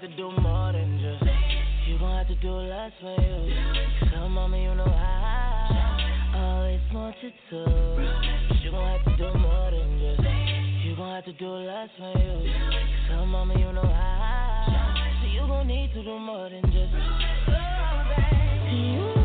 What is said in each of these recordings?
Have to do more than just. You gon' have to do less for you. Tell mama you know I always wanted to. You gon' have to do more than just. You gon' have to do less for you. Tell mama you know I. So you gon' need to do more than just. You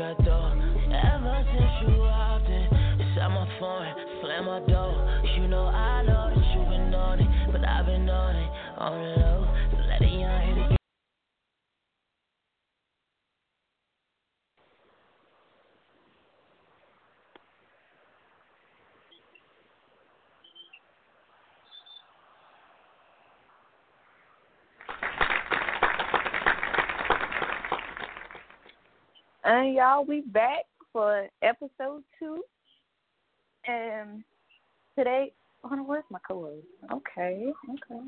got dough And y'all, we back for episode two. And today, oh where's my co-host? Okay, okay.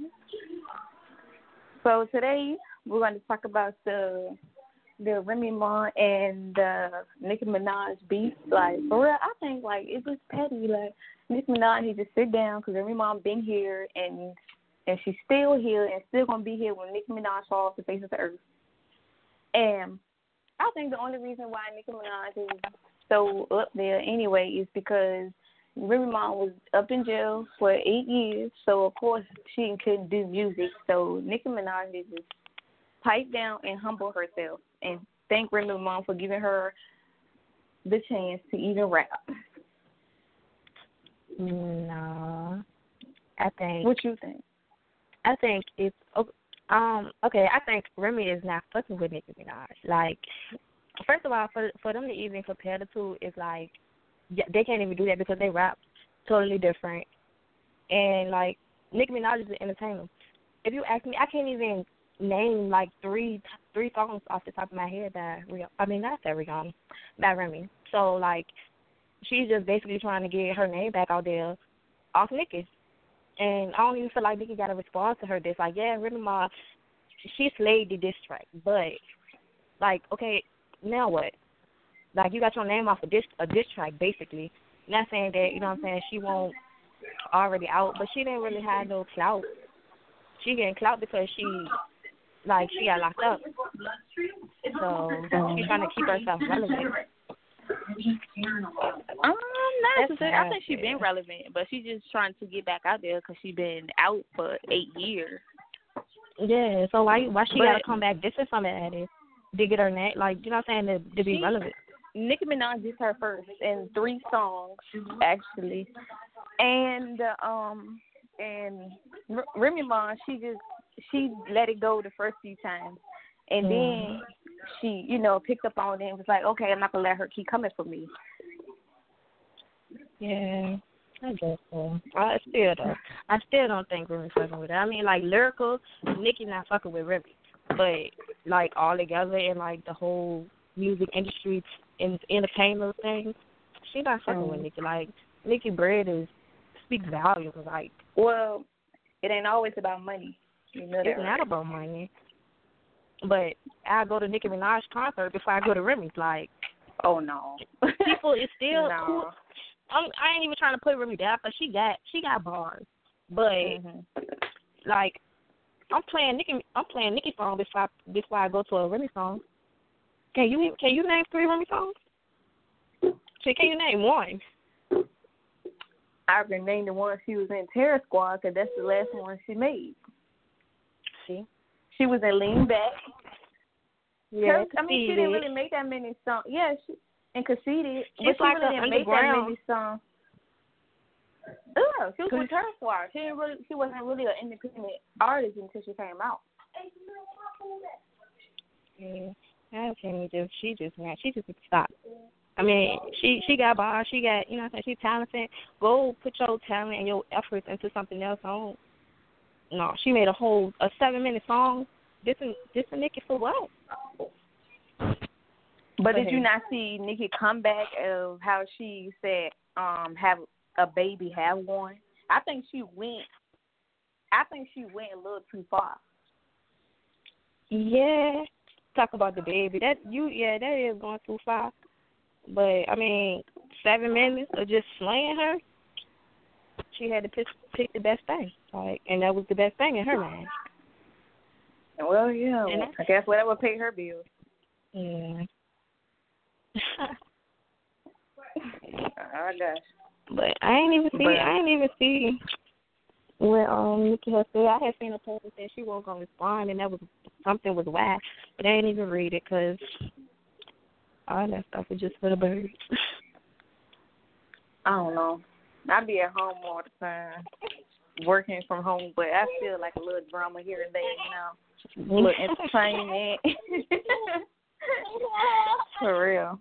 So today we're going to talk about the the Remy Ma and uh, Nicki Minaj beef. Like for real, I think like it's just petty. Like Nicki Minaj need to sit down because Remy Ma been here and and she's still here and still gonna be here when Nicki Minaj falls off the face of the earth. And I think the only reason why Nicki Minaj is so up there anyway is because Remy Ma was up in jail for eight years, so of course she couldn't do music. So Nicki Minaj needs to pipe down and humble herself and thank Remy Ma for giving her the chance to even rap. No, I think. What you think? I think it's um okay. I think Remy is not fucking with Nicki Minaj. Like, first of all, for for them to even compare the two is like, they can't even do that because they rap totally different. And like Nicki Minaj is an entertainer. If you ask me, I can't even name like three three songs off the top of my head that Rihanna. I mean, not that Rihanna, that Remy. So like, she's just basically trying to get her name back out there off Nicki. And I don't even feel like Nicki got a response to her diss. Like, yeah, Remy Ma, she slayed the diss track, but like, okay, now what? Like, you got your name off a diss a diss track, basically. Not saying that you know what I'm saying she won't already out, but she didn't really have no clout. She getting clout because she like she got locked up. So she's trying to keep herself relevant. Um, not necessarily. I think she's been relevant, but she's just trying to get back out there because she's been out for eight years. Yeah, so why why she But- gotta come back dissing somebody to get her neck like you know what I'm saying to, to be She- relevant. Nicki Minaj did her first in three songs actually, and uh, um and R- Remy Ma she just she let it go the first few times, and then she you know picked up on it and was like okay I'm not gonna let her keep coming for me. Yeah, I guess so. I still don't. I still don't think Remy fucking with her. I mean, like lyrical, Nicki not fucking with Remy, but like all together and like the whole music industry and entertainment thing, she not fucking with Mm. Nicki. Like Nicki Bread is speaks volumes. Like Well, it ain't always about money. You know that. it's not about money. But I go to Nicki Minaj concert before I go to Remy's. Like Oh no. people is still No. cool. I'm, I ain't even trying to put Remy down, but she got she got bars. But Mhm. like, I'm playing Nicki. I'm playing Nicki song before I, before I go to a Remy song. Can you can you name three Remy songs? So can you name one? I can name the one she was in Terror Squad because that's the last one she made. She was in Lean Back. Yeah, I mean, she didn't really make that many songs. Yeah, she and conceded, but It's she like really didn't make that many songs. Ugh, she was with Squad. She didn't really, she wasn't really an independent artist until she came out. Yeah, I can't just. She just man, she just stopped. I mean, she she got bars. She got you know what I'm saying. She's talented. Go put your talent and your efforts into something else. Don't. No, she made a whole a seven minute song. This and this and Nicki for what? But did you not see Nicki comeback of how she said, um, have a baby, have one? I think she went. I think she went a little too far. Yeah, talk about the baby. That you yeah, that is going too far. But I mean, seven minutes of just slaying her. She had to pick pick the best thing, like, and that was the best thing in her mind. Well, yeah. And I guess whatever paid her bills. Yeah. I guess. But I ain't even see. But- I ain't even see what um Nicki had said. I had seen a post that she wasn't gonna respond, and that was something was whack. But I ain't even read it because all that stuff is just for the birds. I don't know. I be at home all the time, working from home, but I feel like a little drama here and there, you know, a little entertainment. For real.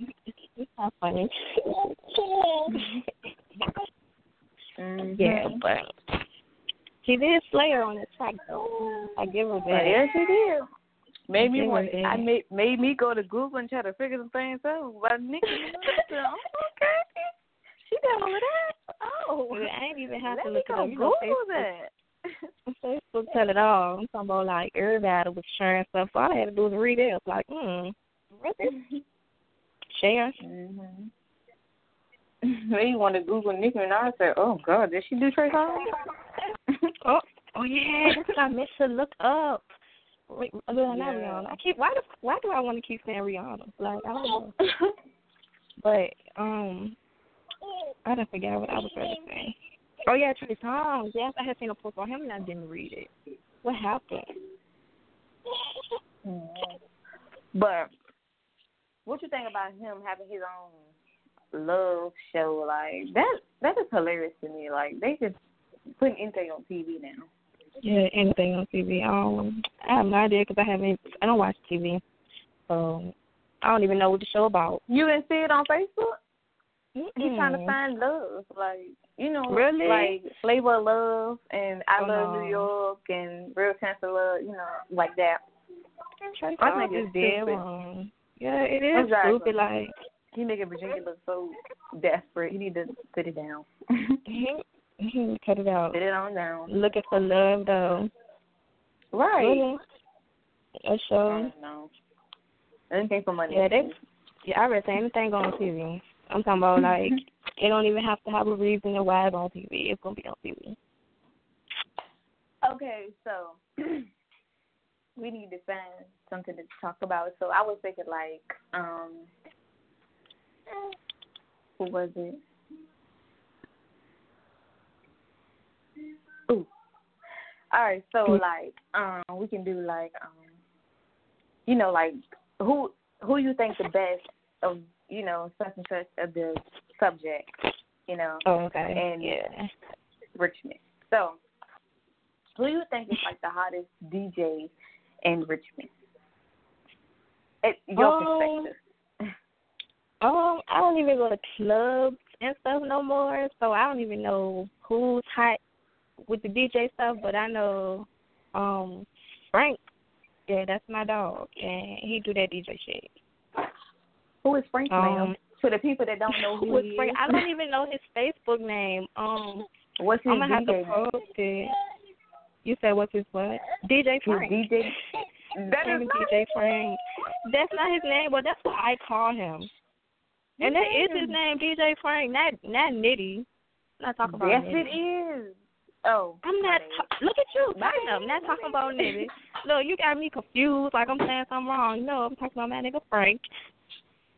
It's funny. Mm-hmm. Yeah, but she did slay her on the track though. I give her But that. yes, she did. Made me want. I made made me go to Google and try to figure some things out. But Nicki Minaj, said, oh, okay, she did all of that. Oh, I ain't even have let to look it up. You know, Google that. Facebook tell it all. I'm talking about like everybody was sharing stuff. So all I had to do was read it. I was like, hmm, really? Share. Mm-hmm. Then you want to Google Nicki Minaj? I said, "Oh God, did she do Trey Songz?" Oh, oh yeah, that's what I meant to look up. Wait, uh, not Yeah. Rihanna. I keep why do why do I want to keep saying Rihanna? Like I don't know. But um, I don't forget what I was going to say. Oh yeah, Trey Songz. Yes, I had seen a post on him and I didn't read it. What happened? but what do you think about him having his own love show? Like that, that is hilarious to me. Like they just putting anything on TV now. Yeah, anything on TV. Um, I have no idea because I haven't. I don't watch TV, so I don't even know what the show about. You didn't see it on Facebook? He's trying to mm-hmm. find love, like you know, Really? like Flavor of Love and I Oh, Love no. New York and Real Chance of Love, you know, like that. Trey I think it's dead wrong. Yeah, it is Exactly. stupid. Like He making Virginia look so desperate. He need to sit it down. he he cut it out. sit it on down. Looking for love though. Right. Really? A I show. don't know. Anything for money. Yeah, they. Yeah, I read anything on TV. I'm talking about like it don't even have to have a reason of why it's on TV. It's gonna be on TV. Okay, so we need to find something to talk about. So I was thinking like, um who was it? Ooh. All right, so like, um, we can do like, um, you know, like who who you think the best of, you know, such and such of the subject, you know, Oh, okay. And- yeah. Richmond. So, who do you think is like the hottest DJ in Richmond? It, your Um, perspective. Um, I don't even go to clubs and stuff no more, so I don't even know who's hot with the DJ stuff. But I know, um, Frank. Yeah, that's my dog, and he do that DJ shit. Who is Frank, Um, ma'am? To the people that don't know who, Who is he Frank? is, I don't even know his Facebook name. Um, what's his I'm gonna have to post it. You said what's his what? DJ His Frank. DJ. That is DJ Frank. That's not his name, but that's what I call him. And that is his name, DJ Frank, not not Nitty. I'm not talking about Nitty. Yes, Nitty. it is. Oh, I'm not. my Ta- look at you. Know. I'm not talking about Nitty. Look, you got me confused. Like I'm saying something wrong. No, I'm talking about my nigga Frank.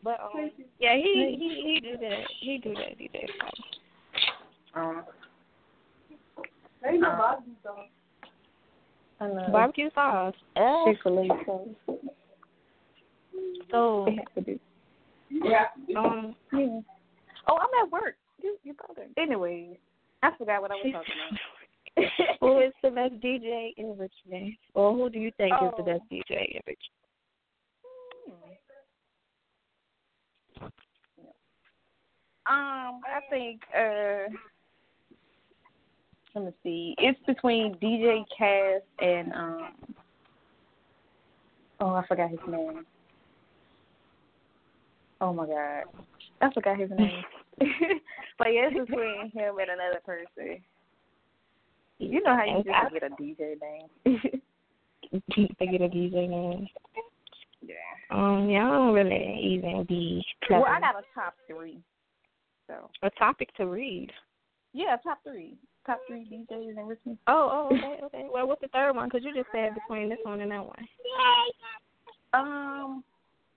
But um, yeah, he he he do that. He do that. He did. So. Um, There ain't no barbecue sauce. I know. Barbecue sauce. Oh, Chick Fil A sauce. so It has to be. Yeah. um, Yeah. Oh, I'm at work. You you brother. Anyway, I forgot what I was talking about. who is the best DJ in Richmond, or who do you think is the Oh. best DJ in Richmond? Um, I think uh let me see. It's between DJ Cass and um Oh, I forgot his name. Oh my god. I forgot his name. but yeah, it's between him and another person. You know how you just get a DJ name. They get a DJ name. yeah. Um, yeah, I don't really even be clever. Well, I got a top three. So a topic to read. yeah, top three. Top three DJs in Richmond. Oh, oh, okay, okay. Well, what's the third one? Because you just said between this one and that one. Um,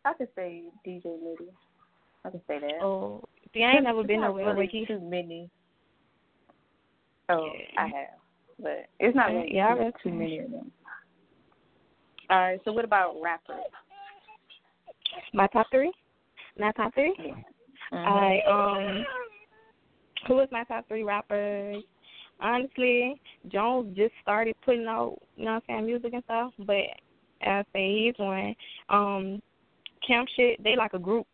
I could say DJ Liddy. I could say that. Oh, see, I ain't never been nowhere where really he. too many. Oh, Yeah. I have, but it's not Yeah, really yeah, I too, many of them. All right. So what about rappers? My top three. My top three. Mhm. I um, who is my top three rappers? Honestly, Jones just started putting out, you know what I'm saying, music and stuff. But I say he's one. Um, Camp shit, they like a group.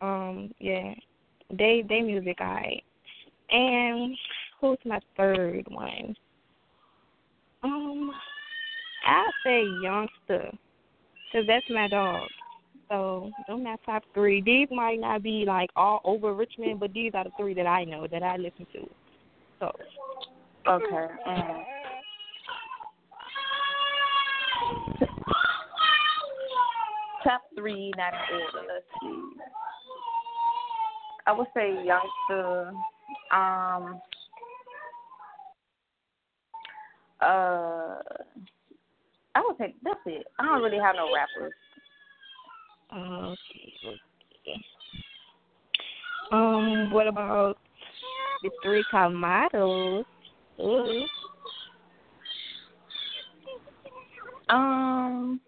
Um, yeah, they they music alright. And who's my third one? Um, I say Youngster, cause that's my dog. So them my top three. These might not be like all over Richmond, but these are the three that I know that I listen to. So Okay. Mm. Top three, not in order. Let's see. I would say youngster. Um. Uh. I would say that's it. I don't really have no rappers. Okay. okay. Um, what about the three top models? Ooh. Um.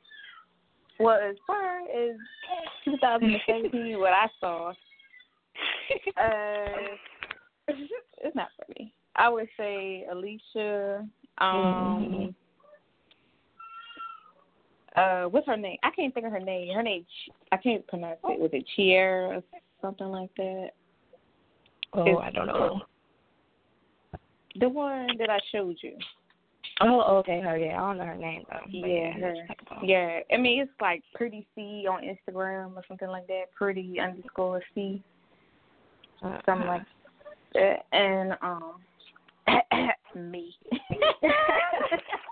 Well, as far as 2017, what I saw, uh, it's not funny. I would say Alicia. Um. Uh, what's her name? I can't think of her name. Her name, I can't pronounce it. Was it Chiera or something like that? Oh, It's- I don't know. The one that I showed you. Oh, okay, her. Yeah, I don't know her name though. Yeah, her. what you're talking about. Yeah, I mean it's like Pretty C on Instagram or something like that. Pretty underscore C, Uh, something like that. And um, me.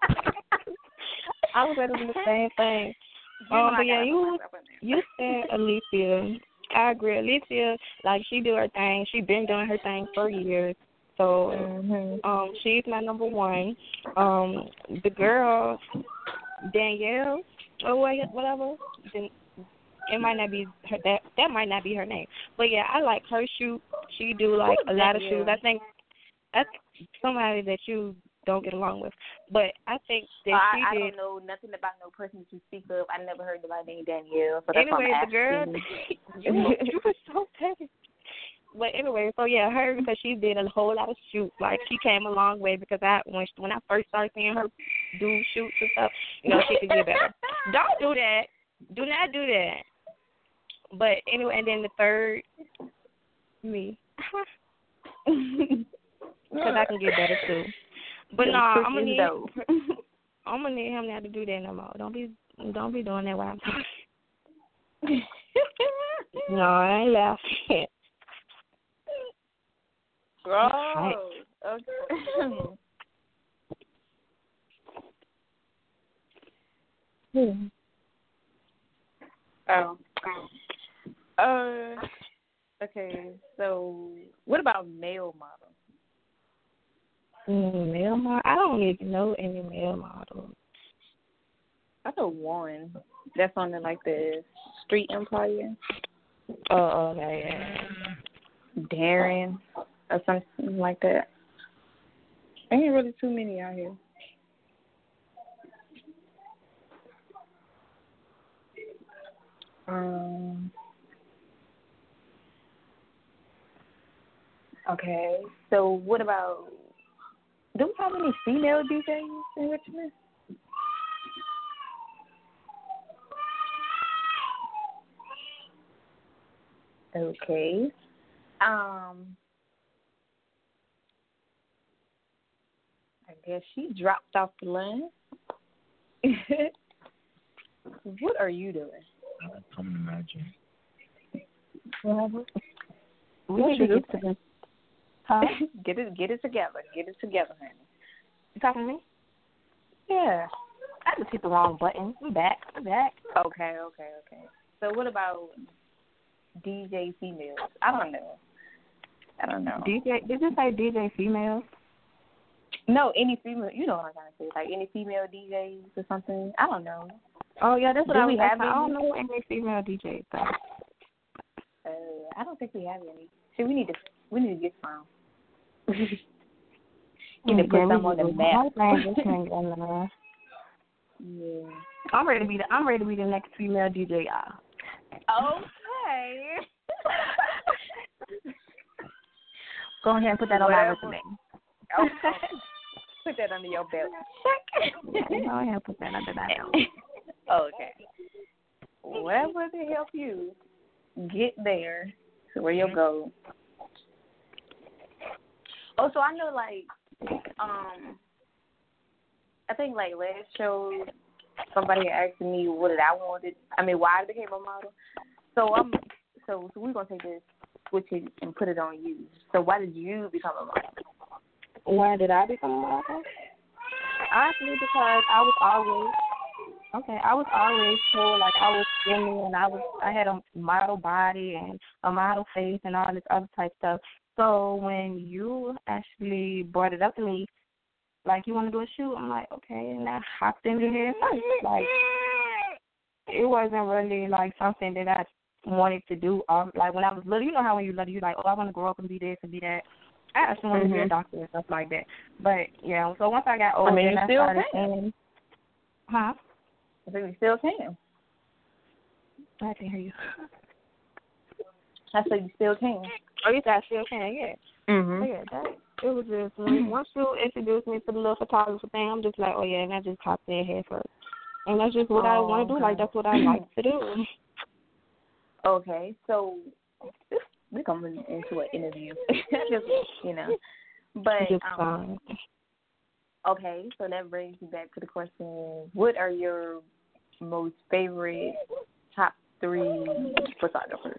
I was do the same thing. You Um, but yeah, you put myself in you said Alicia. I agree. Alicia, like she do her thing. She been doing her thing for years. So. Mhm. um, she's my number one. Um, the girl Danielle or what- whatever. Then it might not be her that that might not be her name. But yeah, I like her shoot. She do like a lot of shoes. I think that's somebody that you don't get along with. But I think that I, she I did don't know nothing about no person that you speak of. I never heard nobody named Danielle. So that's anyway, the girl, you, you were so petty. But anyway, so yeah, her because she did a whole lot of shoots. Like she came a long way because I when she, when I first started seeing her do shoots and stuff, you know, she could get better. Don't do that. Do not do that. But anyway, and then the third, me, because I can get better too. But no, I'm gonna need Dope. I'm gonna need him not to do that no more. Don't be don't be doing that while I'm talking. No, I ain't laughing. Gross. Okay. Hmm. Oh. Uh. Okay. So, what about male models? Mm, male model? I don't even know any male models. I know one that's on the like the Street Empire, Oh, okay. Darren, or something like that. Ain't really too many out here. Um. Okay, so what about? Do we have any female DJs in Richmond? Okay. Um. I guess she dropped off the line. what are you doing? I come to imagine. We need to get to the. Huh? get it, get it together. Get it together, honey. You talking to me? Yeah. I just hit the wrong button. I'm back. I'm back. Okay, okay, okay. So what about DJ females? I don't know. I don't know. DJ, did you say DJ females? No, any female. You know what I'm trying to say. Like any female DJs or something. I don't know. Oh yeah, that's what Do I we was have. I don't know any female DJs. Though. Uh, I don't think we have any. See, we need to. We need to get some. Need to oh, put Yeah, some on the map. My man just can't get on there. Yeah. I'm ready to be the I'm ready to be the next female DJ, y'all. Okay. Go ahead and put that on my resume. okay. Put that under your belt. Go ahead and put that under that belt. okay. Would it help you get there to where you'll mm-hmm. go? Oh, so I know like um I think like last show somebody asked me what did I wanted I mean why I became a model. So I'm so so we're gonna take this switch it and put it on you. So why did you become a model? Why did I become a model? Honestly, because I was always okay. I was always told like I was skinny and I was I had a model body and a model face and all this other type stuff. So when you actually brought it up to me, like you want to do a shoot, I'm like okay, and I hopped into it first. Like it wasn't really like something that I wanted to do. Um, like when I was little, you know how when you're little, you're like, oh, I want to grow up and be this and be that. I actually wanted to be a Mhm. doctor and stuff like that. But yeah, so once I got older, I mean, you I still started can. seeing, huh? I think you still can. I can hear you. I said you still can. Oh, you said I still can, yeah. Mhm. Oh, yeah, that it was just when, once you introduced me to the little photographer thing, I'm just like, oh yeah, and I just hopped in head first. And that's just what I Oh, want to do. Like that's what I like to do. Okay, so this we're coming into an interview, just you know. But just um, okay, so that brings me back to the question: What are your most favorite top three photographers?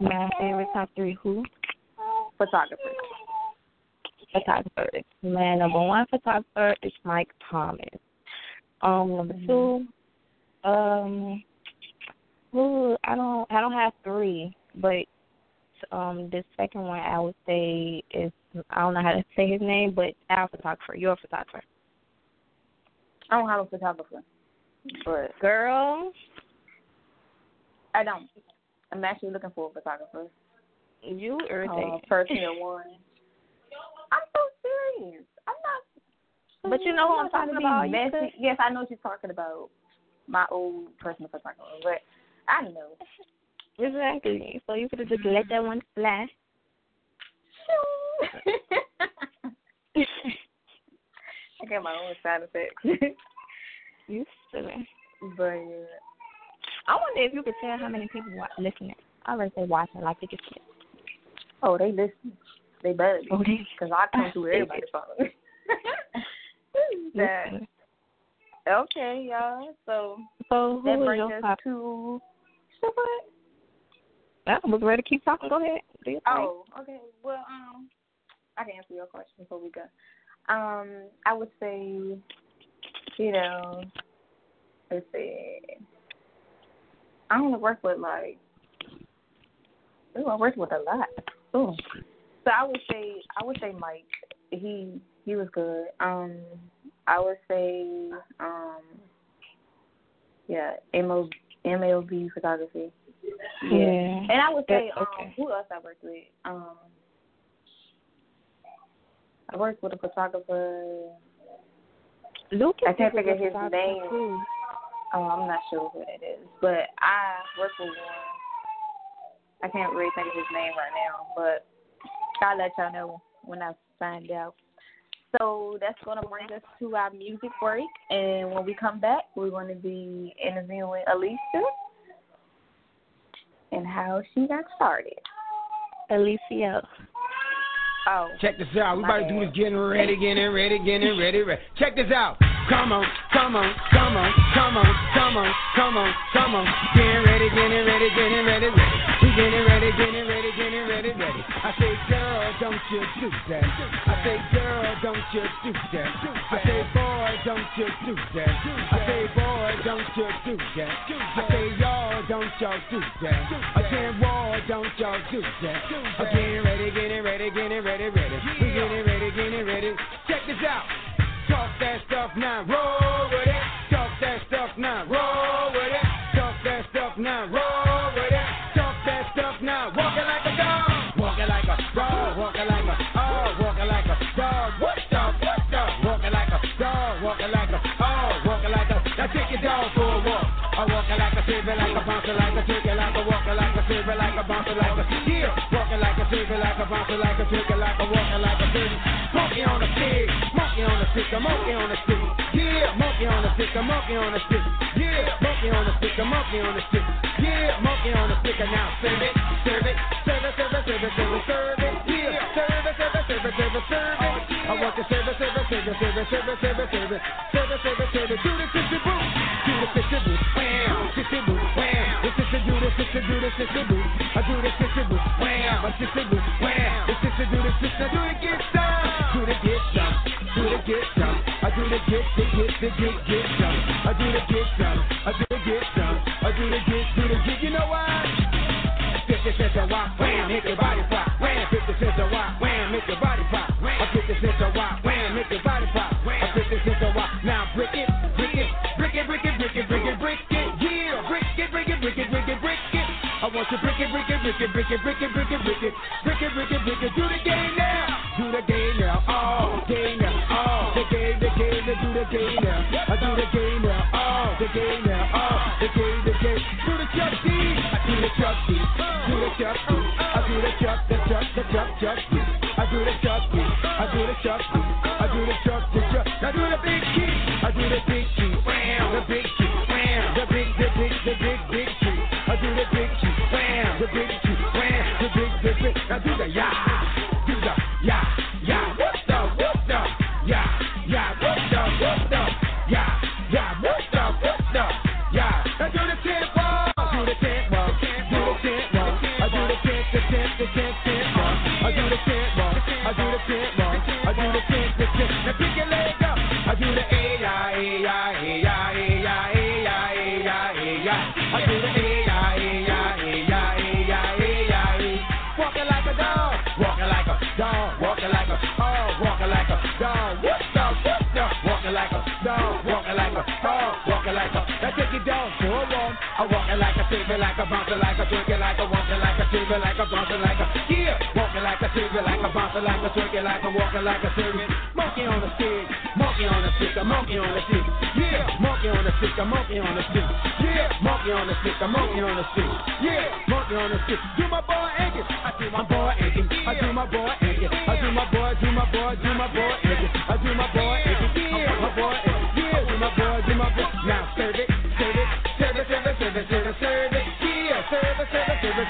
My favorite top three who? Photographers. photographers. My number one photographer is Mike Thomas. Um, number Mm-hmm. two, um, who I don't I don't have three, but um, the second one I would say is I don't know how to say his name, but our photographer, your photographer. I don't have a photographer, but Girl, I don't. I'm actually looking for a photographer. you Uh, irritating. personal one. I'm so serious. I'm not. But you know who I'm I'm talking about. Messy. Yes, I know what you're talking about. My old personal photographer, but I don't know. Exactly. So you could have just let that one fly. I got my own side effects. you silly. but yeah. I wonder if you could tell how many people wa- listening. I already say watching, like they just oh, they listen. They better Oh, they- because I come through everybody's phone. that. Okay, y'all. So So that brings your us top? to. So what? I was ready to keep talking. Go ahead. Do your thing. Oh, okay. Well, um, I can answer your question before we go. Um, I would say, you know, let's see. I only work with like, ooh, I worked with a lot. Ooh. So I would say, I would say Mike. He he was good. Um, I would say, um, yeah, MLB, photography. Yeah. yeah. And I would say, um, who else I worked with? Um, I worked with a photographer. Luke. I can't figure his name. Too. Oh, I'm not sure who that is, but I work with one. I can't really think of his name right now, but I'll let y'all know when I find out. So that's going to bring us to our music break, and when we come back, we're going to be interviewing Alicia and how she got started. Alicia. Oh. Check this out. We about to do this getting ready, getting ready, getting ready, ready. Check this out come on, come on, come on, come on, come on, come on, come on. Getting ready, getting ready, getting ready, ready. We getting ready, getting ready, getting ready, ready. I say, girl, don't you do that. I say, girl, don't you do that. I say, boy, don't you do that. I say, boy, don't you do that. I say, y'all, don't y'all do that. I say, war, don't y'all do that. I Again, ready, getting ready, getting ready, ready. We getting ready, getting ready. Check this out. Talk that stuff now, roll with it. Talk that stuff now, roll with it. Talk that stuff now, roll with it. Talk that stuff now, walk like a dog. Walk like a dog, walk like a oh, walk like a dog. What dog, what dog? Walk like a dog, walk like a oh, walk like a. Now take your dog for a walk. I walk it like a baby, like a bouncer, like a. you on the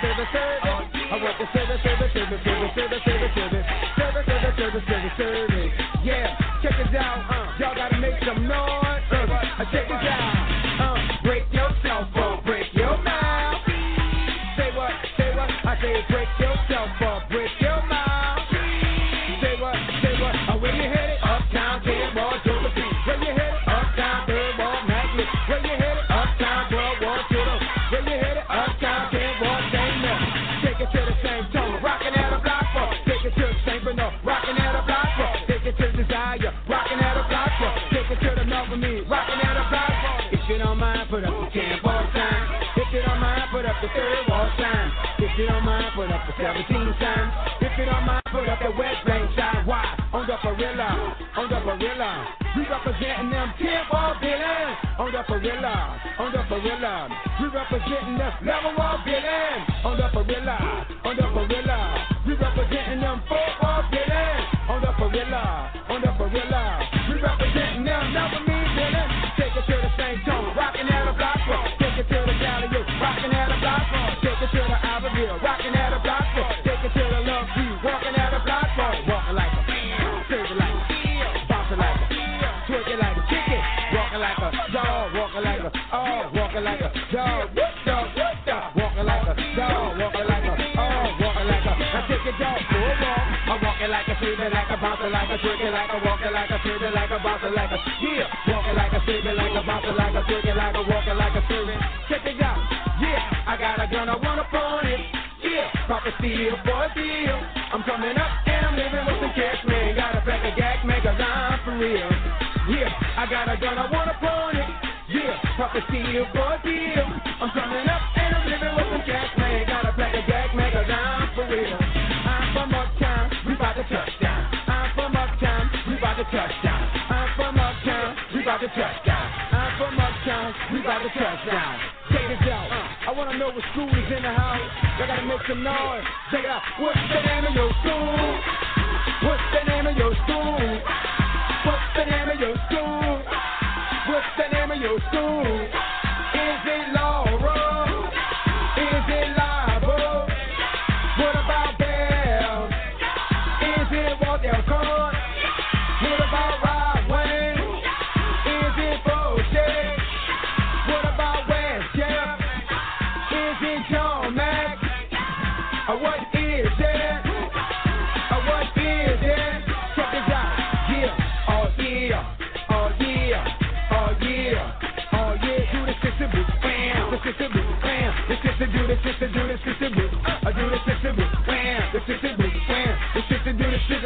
service, service, service. I want the service, service, service, service, service, service, service, service, service, service, service, service. Yeah, check us out.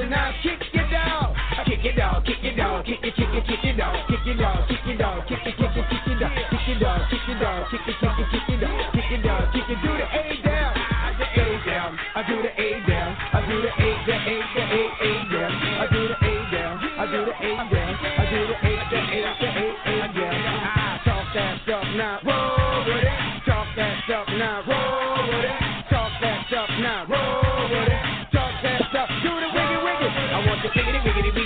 So now kick your dog, kick your dog, kick your dog, kick your kick your kick your dog, kick your dog, kick your dog, kick your kick your kick your dog, kick your dog, kick your dog, kick your kick your kick your dog, kick your dog, kick your do the A down, the A down, I do the A down, I do the A the A the A A down, I do the A down, I do the A down, I do the A the A Giggity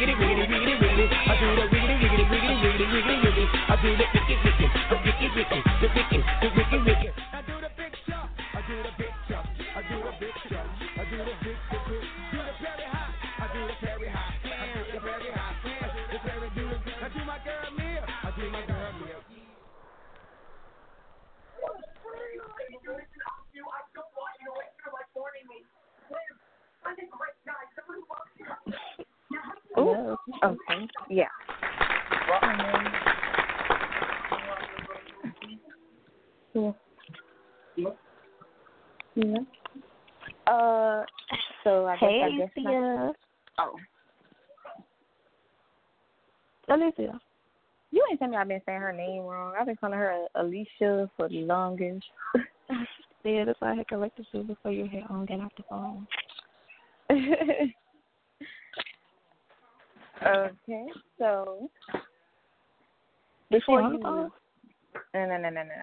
I've been saying her name wrong. I've been calling her uh, Alicia for the longest. yeah, that's why I had corrected you before you hit on get off the phone. okay, so before you, no, no, no, no, no.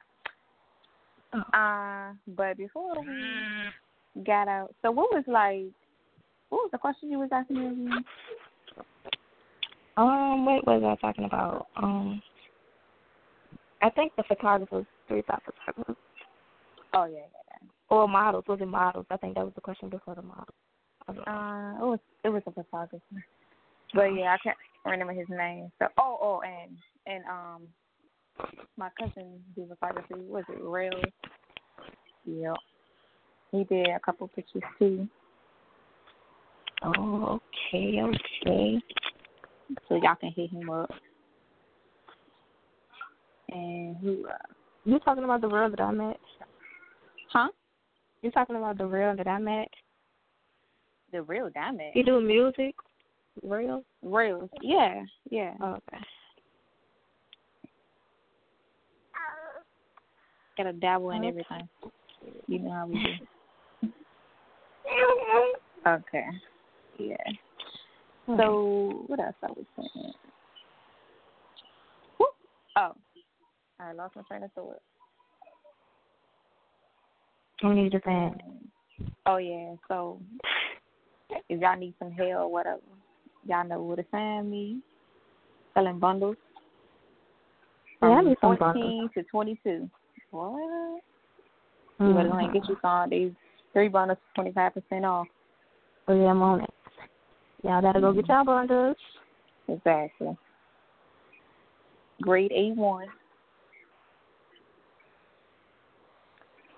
Oh. Uh, but before we got out, so what was like? What was the question you was asking me? Um, what was I talking about? Um, I think the photographers, three photographers. Oh yeah, yeah, yeah. Or models? Was it models? I think that was the question before the model. Uh, it was it was a photographer. But yeah, I can't remember his name. So oh oh and and um my cousin did photography. Was it real? Yeah. He did a couple pictures too. Oh, okay, okay. So y'all can hit him up and who uh, you talking about the real that I met? Huh? You talking about the real that I met? The real that I met. You do music? Real? Real. Yeah, yeah. Oh, okay. Gotta dabble in everything. You know how we do. okay. Yeah. Hmm. So what else I was saying? Whoop! Oh. I lost my train of thought. We need to say Oh yeah. So if y'all need some help or whatever, y'all know where to find me. Selling bundles. Yeah, I From need some 14 bundles. to 22. What? You better go and mm-hmm. get you some. These three bundles, 25% off. Oh yeah, I'm on it. Y'all gotta go get mm-hmm. y'all bundles. Exactly. Grade A1.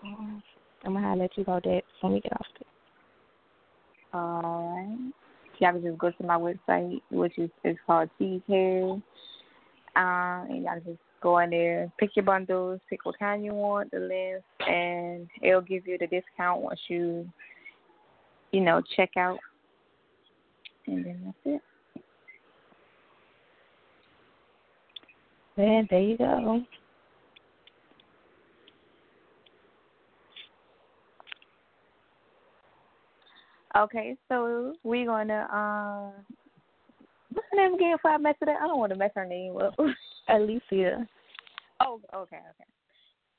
I'm gonna let you go that when we get off this. All right. Y'all can just go to my website, which is is called Cheese Hair. Um, and y'all just go in there, pick your bundles, pick what kind you want, the length, and it'll give you the discount once you, you know, check out. And then that's it. Yeah, there you go. Okay, so we're gonna um, what's her name again? Before I mess it up, I don't want to mess her name up. Alysia. Oh, okay, okay.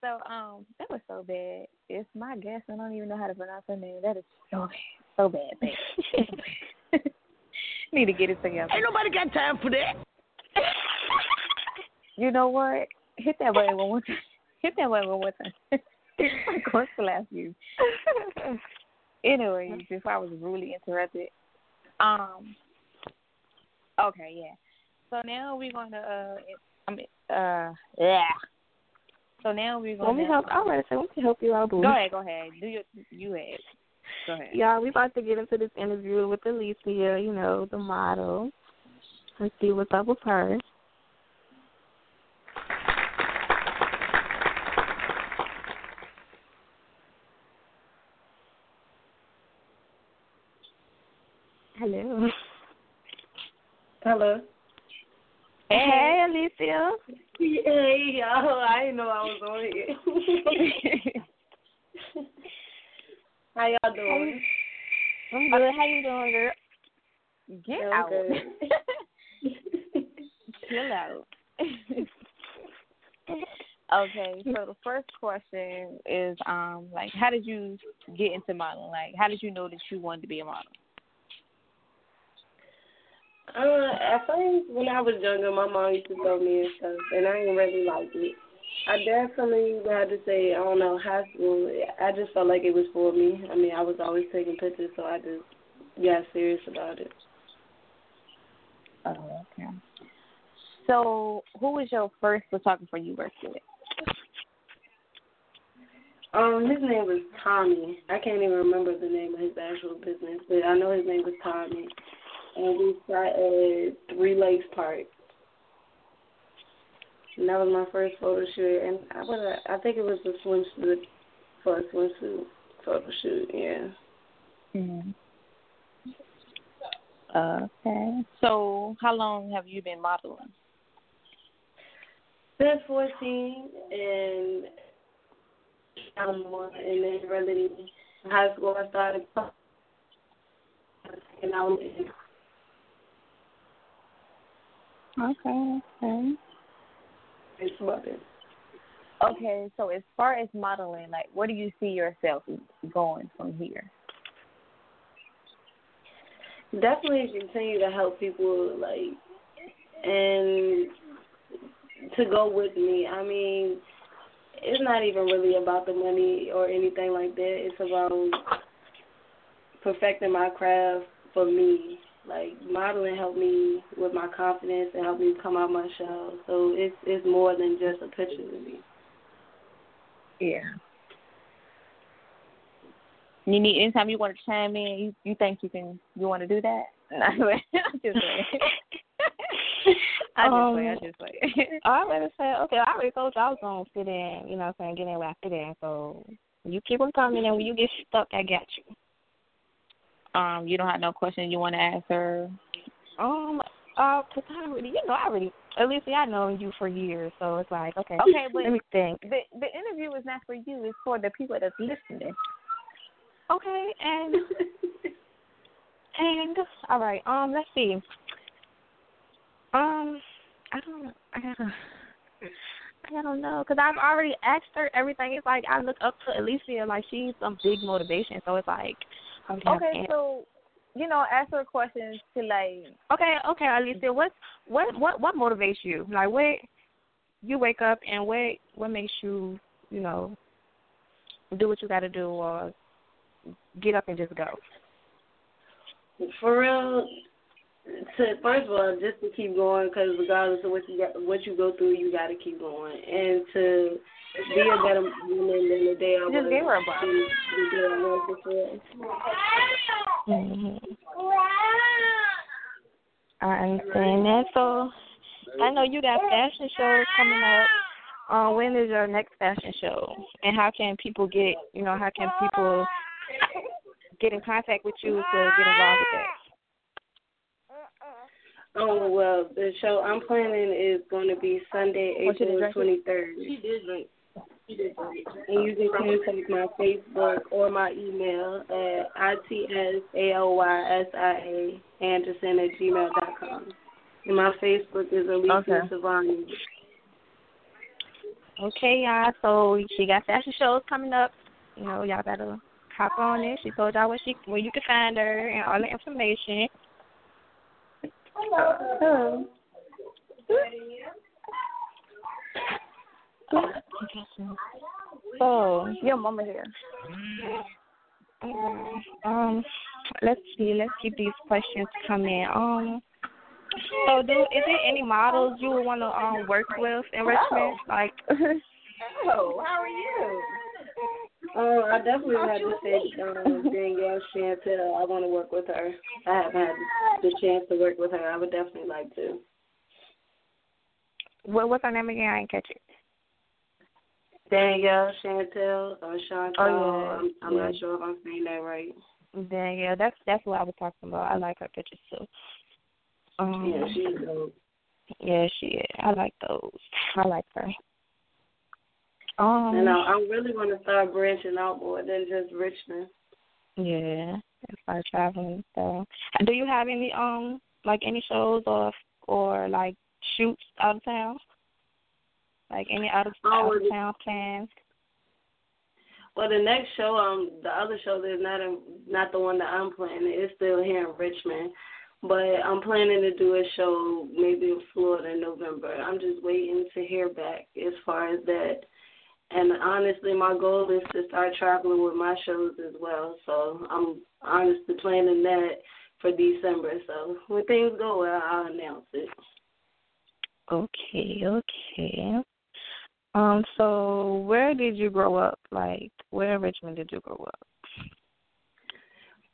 So, um, that was so bad. It's my guess. I don't even know how to pronounce her name. That is so bad, so bad, bad. Need to get it together. Ain't nobody got time for that. You know what? Hit that button one more time. Hit that button one more time. I'm going to slap you. Anyway, before I was really interrupted. Um. Okay, yeah. So now we're gonna. Uh, I mean, uh, yeah. So now we're gonna. Let me help. I'm ready to say, we can help you out, boo. Go ahead, go ahead. Do your you ahead. Go ahead. Y'all, we about to get into this interview with Alysia, you know, the model. Let's see what's up with her. Hello. Hello. Hey, Alysia. Hey, y'all. I didn't know I was on here. How y'all doing? I'm good. How you doing, girl? Get I'm out. Chill out. okay, so the first question is um like how did you get into modeling? Like how did you know that you wanted to be a model? Uh, at first, when I was younger, my mom used to throw me and stuff, and I didn't really like it. I definitely had to say, I don't know, high school. I just felt like it was for me. I mean, I was always taking pictures, so I just got serious about it. Oh, okay. So who was your first photographer you worked with? Um, his name was Tommy. I can't even remember the name of his actual business, but I know his name was Tommy. And we shot at Three Lakes Park. And that was my first photo shoot, and I was I think it was a swimsuit for a swimsuit photo shoot. Yeah. Mm-hmm. Okay. So how long have you been modeling? Since fourteen, and and then really in high school I started. And I was Okay, okay. It's modeling. Okay, so as far as modeling, like where do you see yourself going from here? definitely continue to help people like and to go with me. I mean, it's not even really about the money or anything like that. It's about perfecting my craft for me. Like modeling helped me with my confidence and helped me come out my shell. So it's it's more than just a picture to me. Yeah. You need anytime you want to chime in, you you think you can you want to do that? I'm just saying. I just Um, play, I just play. I already said, okay, I already told you I was going to fit in, you know what I'm saying, get in where I fit in. So you keep on coming, and when you get stuck, I got you. Um, you don't have no question you want to ask her. Um, Uh, cause I already, you know, I already, at least I know you for years, so it's like, okay, Okay, but let me think. the the interview is not for you; it's for the people that's listening. Okay, and and all right, um, let's see. Um, I don't, I gotta, I don't know, cause I've already asked her everything. It's like I look up to Alysia, like she's some big motivation. So it's like, I Okay, so you know, ask her questions to like. okay, okay, Alysia, what, what, what, what motivates you? Like, what you wake up and what, what makes you, you know, do what you got to do or get up and just go. For real, to first of all, just to keep going, because regardless of what you got, what you go through, you got to keep going, and to be a better woman than the day I was. Just give her a bump. the- day I was before. hmm I understand that. So I know you got fashion shows coming up. Uh, when is your next fashion show? And how can people get, you know, how can people get in contact with you to get involved with that? Oh well, the show I'm planning is going to be Sunday, Want you to April twenty third. She did drink. She did drink. And you can contact my Facebook or my email at itsalYsia Anderson at gmail dot com. And my Facebook is Alysia Okay. Civonnee. Okay, y'all. So she got fashion shows coming up. You know, y'all better hop on it. She told y'all where she where you can find her and all the information. Oh. So Your mama here. Um, let's see. Let's keep these questions coming. Um, so do is there any models you would want to um work with in Richmond? Like, Oh, how are you? Oh, I definitely have to say um, Danielle Chantel. I want to work with her. I haven't had the chance to work with her. I would definitely like to. what what's her name again? I didn't catch it. Danielle Chantel or Chantel. Oh, yeah. I'm, I'm not sure if I'm saying that right. Yeah, that's that's what I was talking about. I like her pictures too. Um, Yeah, she's dope. yeah, she is. I like those. I like her. Um, And I, I really want to start branching out more than just Richmond. yeah, if I traveling. So, do you have any um like any shows or or like shoots out of town? Like any out of Oh, out of town plans? Well, the next show, um, the other show is not in, not the one that I'm planning. It's still here in Richmond, but I'm planning to do a show maybe in Florida in November. I'm just waiting to hear back as far as that. And honestly, my goal is to start traveling with my shows as well. So I'm honestly planning that for December. So when things go well, I'll announce it. Okay, okay. Um, so where did you grow up? Like, where in Richmond did you grow up?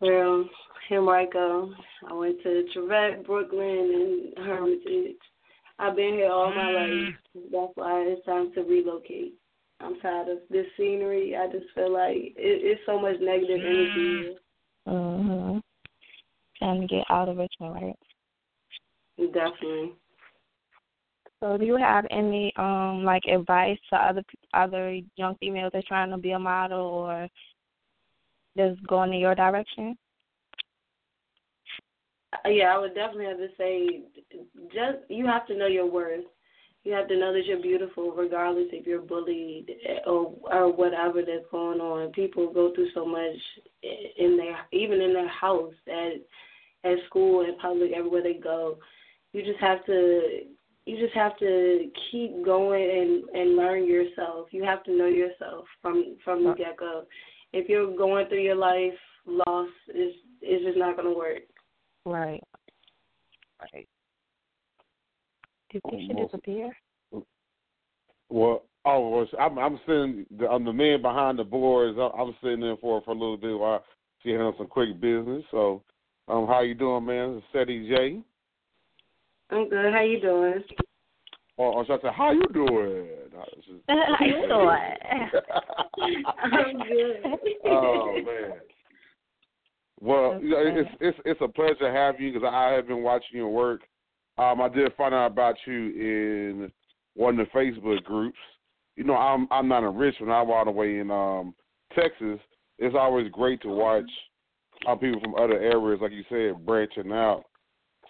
Well, Henrico. I went to Trevvett, Brookland, and Hermitage. I've been here all my life. That's why it's time to relocate. I'm tired of this scenery. I just feel like it, it's so much negative energy. Mhm. Trying to get out of Richmond, right? Definitely. So, do you have any um like advice to other other young females that's trying to be a model or just going in your direction? Uh, Yeah, I would definitely have to say, just you have to know your worth. You have to know that you're beautiful, regardless if you're bullied or or whatever that's going on. People go through so much in their, even in their house, at at school, in public, everywhere they go. You just have to, you just have to keep going and and learn yourself. You have to know yourself from from the get go. If you're going through your life lost, it's it's just not gonna work. Right. Right. Did Oh, Tisha most- disappear? Well, oh, well, I'm I'm sitting. The, I'm the man behind the boards. I, I'm sitting in for for a little bit while she handles some quick business. So, um, how you doing, man? This is Seti J. I'm good. How you doing? Or, or should I say, how you doing? No, this is- How you doing? I'm good. oh man. Well, you know, it's it's it's a pleasure to have you because I have been watching your work Um, I did find out about you in one of the Facebook groups. You know, I'm I'm not in Richmond. I'm all the way in um Texas. It's always great to watch uh, people from other areas, like you said, branching out.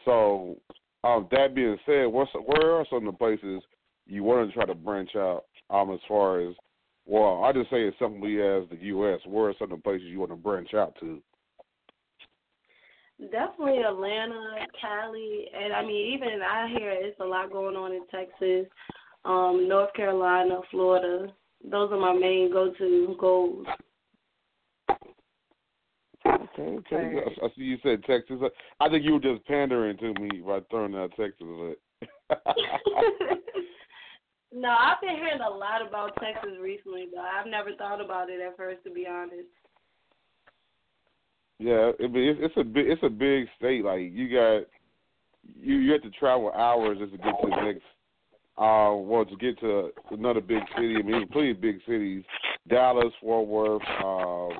So, um, that being said, what's where are some of the places you want to try to branch out? Um, as far as well, I just say it simply as the U.S. Where are some of the places you want to branch out to? Definitely Atlanta, Cali, and I mean even I hear it's a lot going on in Texas, um, North Carolina, Florida. Those are my main go-to goals. Okay, okay. I see you said Texas. I think you were just pandering to me by throwing out Texas. no, I've been hearing a lot about Texas recently, but I've never thought about it at first, to be honest. Yeah, it, it's, it's a big it's a big state. Like you got you you have to travel hours just to get to the next. Uh, well, to get to another big city. I mean, plenty of big cities: Dallas, Fort Worth, uh,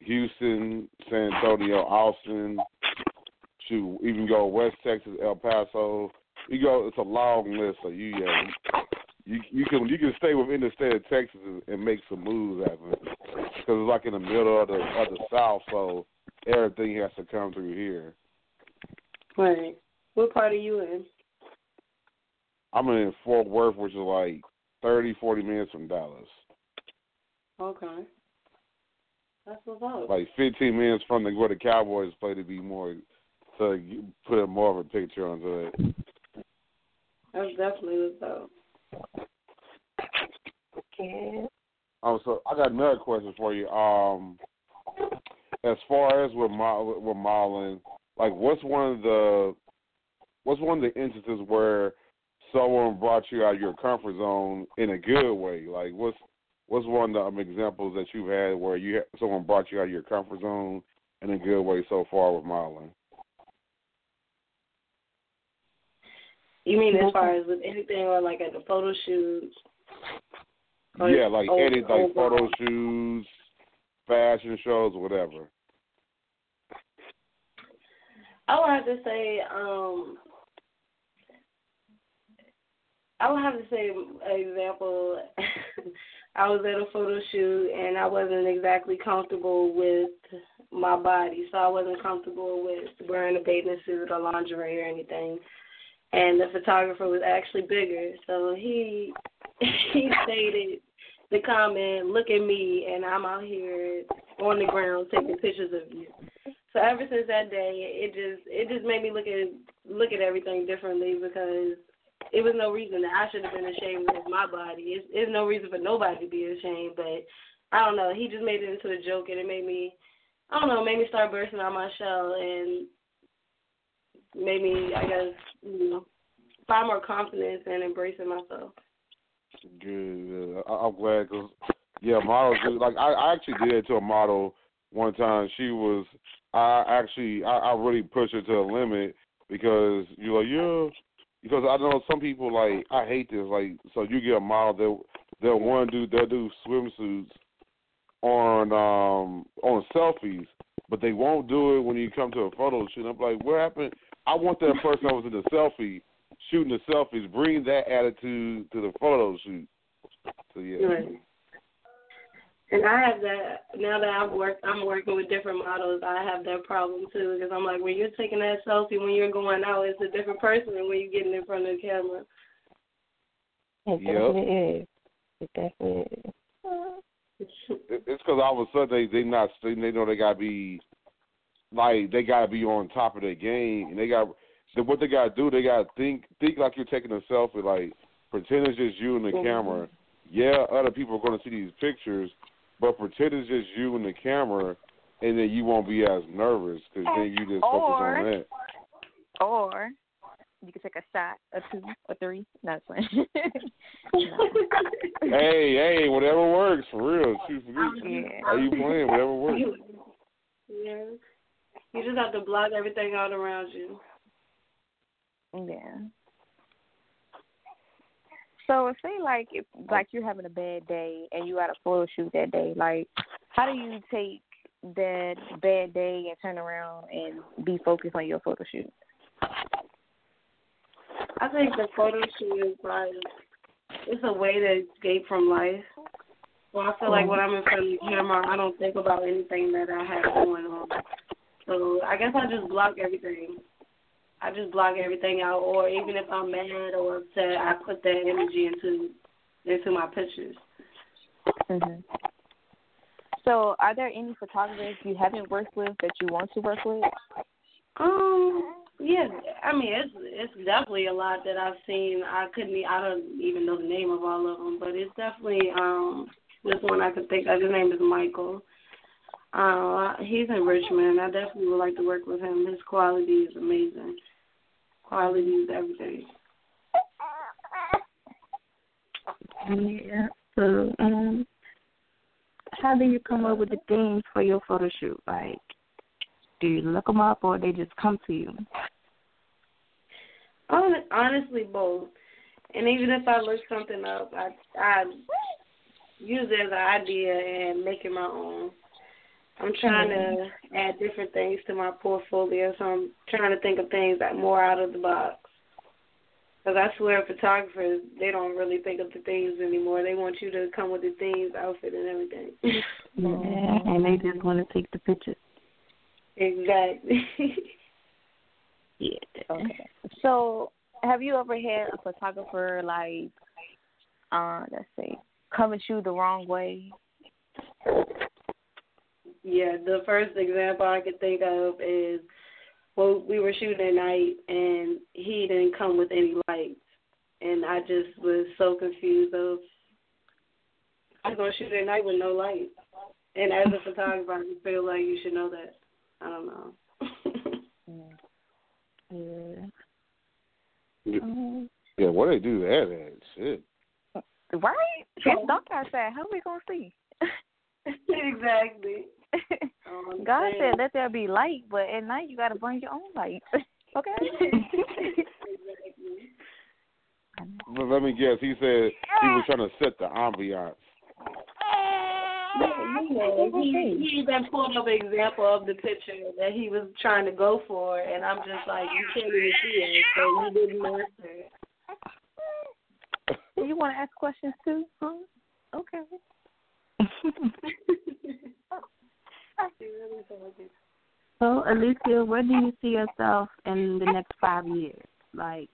Houston, San Antonio, Austin. To even go West Texas, El Paso. You go. It's a long list. So you yeah, you you can you can stay within the state of Texas and, and make some moves happen because it's like in the middle of the of the South, so everything has to come through here. Right. What part are you in? I'm in Fort Worth, which is like thirty, forty minutes from Dallas. Okay. That's what's up. Like 15 minutes from the, where the Cowboys play to be more, to put a more of a picture onto it. That's definitely what's up. Okay. Um, so I got another question for you. Um, as far as with with modeling, like what's one of the what's one of the instances where someone brought you out of your comfort zone in a good way? Like what's what's one of the um, examples that you've had where you someone brought you out of your comfort zone in a good way so far with modeling? You mean as far as with anything or like at the photo shoots? Or yeah, like over- edit, like photo overall? shoots, fashion shows, whatever. I would have to say, um, I would have to say, an example. I was at a photo shoot and I wasn't exactly comfortable with my body, so I wasn't comfortable with wearing a bathing suit or lingerie or anything. And the photographer was actually bigger, so he he stated the and "Look at me, and I'm out here on the ground taking pictures of you." So ever since that day, it just it just made me look at look at everything differently because it was no reason that I should have been ashamed of my body. It's, it's no reason for nobody to be ashamed, but I don't know. He just made it into a joke, and it made me I don't know, made me start bursting out my shell and made me I guess you know find more confidence and embracing myself. Good. I, I'm glad because yeah, models like I, I actually did it to a model one time. She was I actually I, I really pushed her to the limit because you're like yeah because I know some people like I hate this like so you get a model that want to do they'll do swimsuits on um on selfies but they won't do it when you come to a photo shoot. I'm like, what happened? I want that person that was in the selfie shooting the selfies bring that attitude to the photo shoot. So yeah. Right. And I have that now that I've worked. I'm working with different models. I have that problem too because I'm like, when you're taking that selfie, when you're going out, it's a different person than when you're getting in front of the camera. It Yep. definitely is. It definitely is. It's because all of a sudden they they not they they know they gotta be like they gotta be on top of their game and they got so what they gotta do they gotta think think like you're taking a selfie like pretend it's just you and the Mhm. camera. Yeah, other people are gonna see these pictures, but pretend it's just you and the camera, and then you won't be as nervous because then you just focus on that. Or you could take a shot, a two, a three. That's fine. hey, hey, whatever works for real. Shoot, forget Yeah. Are you playing? Whatever works. Yeah. You just have to block everything out around you. Yeah. So say like if like you're having a bad day and you got a photo shoot that day, like how do you take that bad day and turn around and be focused on your photo shoot? I think the photo shoot is like it's a way to escape from life. Well, I feel like mm-hmm. when I'm in front of the camera, I don't think about anything that I have going on. So I guess I just block everything. I just block everything out, or even if I'm mad or upset, I put that energy into into my pictures. Mhm. So, are there any photographers you haven't worked with that you want to work with? Um, yeah, I mean it's it's definitely a lot that I've seen. I couldn't, I don't even know the name of all of them, but it's definitely um this one I could think of. His name is Michael. Uh, he's in Richmond. I definitely would like to work with him. His quality is amazing. Quality is everything. Yeah. So, um, how do you come up with the themes for your photo shoot? Like, do you look them up or they just come to you? Honestly, both. And even if I look something up, I I use it as an idea and make it my own. I'm trying to add different things to my portfolio, so I'm trying to think of things that more out of the box. Because I swear, photographers they don't really think of the things anymore. They want you to come with the themes, outfit, and everything. Yeah, and they just want to take the pictures. exactly. Yeah. Okay. So, have you ever had a photographer like, uh, let's say, come at you the wrong way? Yeah, the first example I could think of is well, we were shooting at night and he didn't come with any lights, and I just was so confused of I was gonna shoot at night with no lights, and as a photographer, I just feel like you should know that. I don't know. Yeah. Yeah, Um, yeah what they do that at? Shit. Right? It's dark outside. How we gonna see? exactly. Um, God said let there be light, but at night you gotta bring your own light. okay. But let me guess. He said he was trying to set the ambiance. Yeah, you know, he he even pulled up an example of the picture that he was trying to go for, and I'm just like, you can't even see it, so you didn't master it. you want to ask questions too? Huh? Okay. So, Alysia, where do you see yourself in the next five years? Like,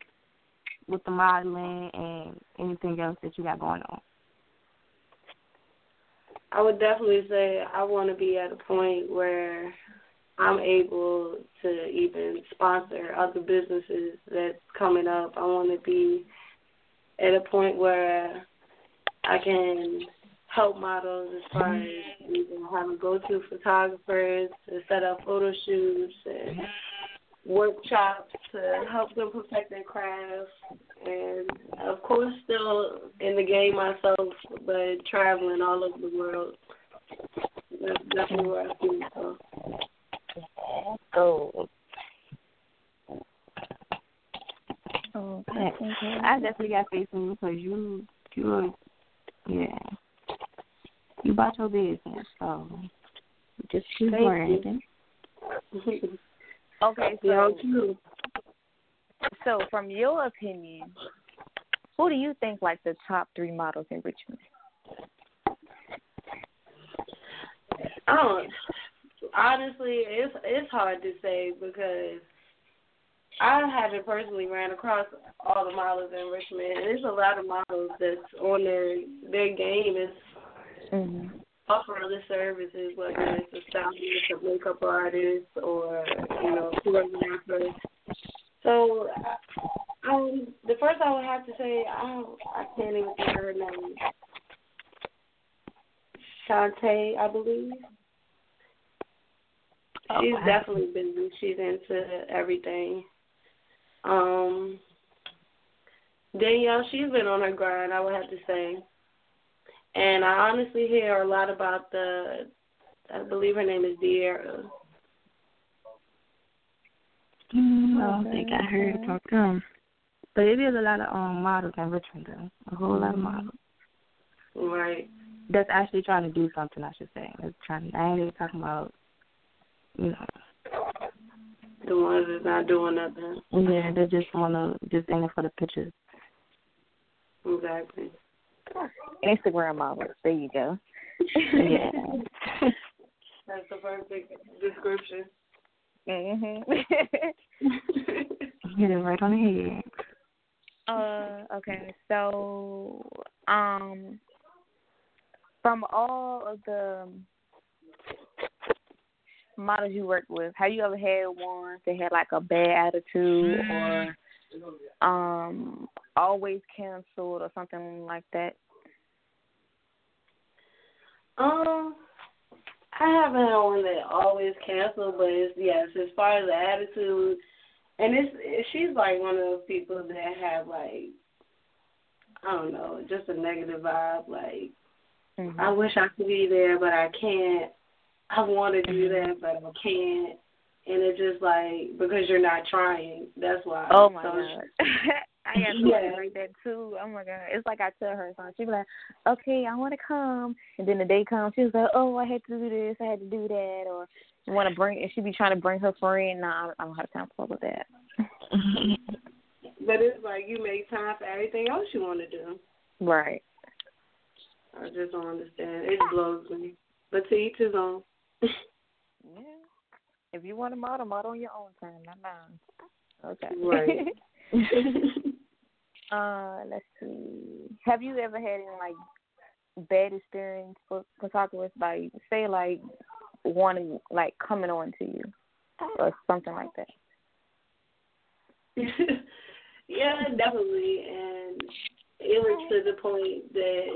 with the modeling and anything else that you got going on? I would definitely say I want to be at a point where I'm able to even sponsor other businesses that's coming up. I want to be at a point where I can help models as far as even having go-to photographers to set up photo shoots and workshops to help them perfect their craft. And of course, still in the game myself, but traveling all over the world. That's definitely where I see myself. Oh. Oh, so, Okay. I definitely got faith in you because you, you're, yeah, you bought your business, so just keep Thank you. Okay, so too. so from your opinion, who do you think like the top three models in Richmond? I don't. Honestly, it's it's hard to say because I haven't personally ran across all the models in Richmond, and there's a lot of models that's on their their game is Mm-hmm. offer other services, whether it's a stylist, a makeup artist, or you know, choreographer. So, um, the first I would have to say, I I can't even think her name. Shantae, I believe. She's definitely busy. She's into everything. Um, Danielle, she's been on her grind. I would have to say. And I honestly hear a lot about the, I believe her name is Diera. Mm, I don't think I heard about them. But it is a lot of um models in Richmond though. A whole lot of models. Right. That's actually trying to do something I should say. That's trying I ain't even talking about you know The ones that's not doing nothing. Yeah, they just wanna just in it for the pictures. Exactly. Instagram models. There you go. Yeah. That's the perfect description. Mhm. Hit it right on the head. uh, okay. So, um, from all of the models you worked with, have you ever had ones that had like a bad attitude or um always canceled or something like that? Um, I haven't had one that always cancel, but it's yes, as far as the attitude, and it's she's like one of those people that have like I don't know, just a negative vibe. Like Mm-hmm. I wish I could be there, but I can't. I want to do Mm-hmm. that, but I can't. And it's just like because you're not trying. That's why. Oh my So god. I got somebody Yeah. like that too. Oh my god. It's like I tell her something. She be like, Okay, I wanna come and then the day comes, she's like, Oh, I had to do this, I had to do that or you wanna bring and she be trying to bring her friend. Nah, I don't have time for all of that. But it's like you make time for everything else you want to do. Right. I just don't understand. It blows me. But to each his own. Yeah. If you want to model, model on your own time, not mine. Okay. Right. Uh, let's see. Have you ever had any like bad experience for photographers, like say like wanting like coming on to you or something like that? yeah, definitely. And it was to the point that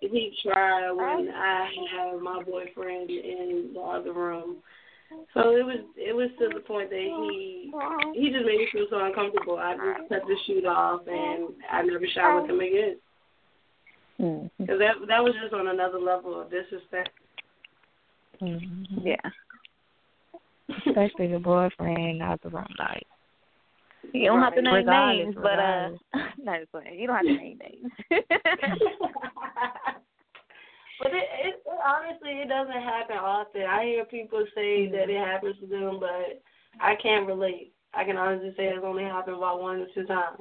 he tried when I had my boyfriend in the other room. So it was it was to the point that he he just made me feel so uncomfortable. I just cut the shoot off and I never shot with him again. Mm-hmm. Because that that was just on another level of disrespect. Mm-hmm. Yeah. Especially your boyfriend out the room, like You don't have to name Regardless, names, but uh, regardless. not just playing. You don't have to name names. But it, it honestly, it doesn't happen often. I hear people say mm-hmm. that it happens to them, but I can't relate. I can honestly say it's only happened about one or two times.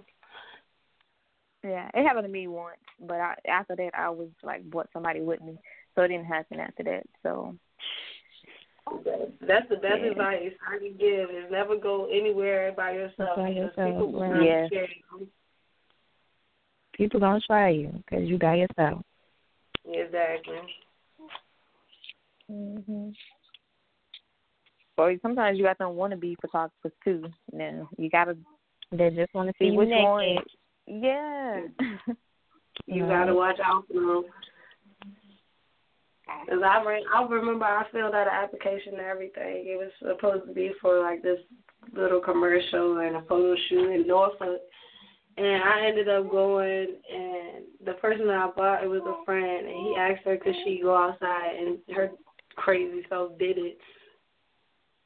yeah, it happened to me once, but I, after that, I was like brought somebody with me, so it didn't happen after that. So That's the best Yeah. advice I can give: is never go anywhere by yourself. By yourself, people right. really Yeah. people gonna try you because you by yourself. Exactly. hmm Or sometimes you got them want to be photographers too. Now you gotta They just want to see see which naked. one. Yeah. You Right. gotta watch out for them. Cause I ran, I remember I filled out an application and everything. It was supposed to be for like this little commercial and a photo shoot in Norfolk, and I ended up going. And the person that I bought it was a friend, and he asked her could she go outside, and her crazy self did it.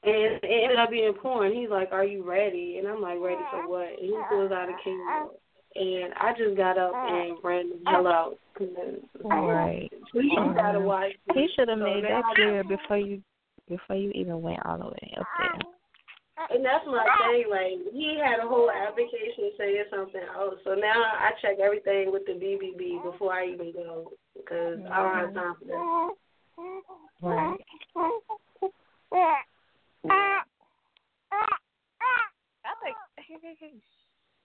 And it ended up being porn. He's like, "Are you ready?" And I'm like, "Ready for what?" And he pulls out a camera, and I just got up and ran the hell out. Right. you gotta watch. He should have So made that clear before you before you even went all the way up there. And that's my thing. Like he had a whole application saying something else. So now I check everything with the BBB before I even go because I don't have time for that. Right. I think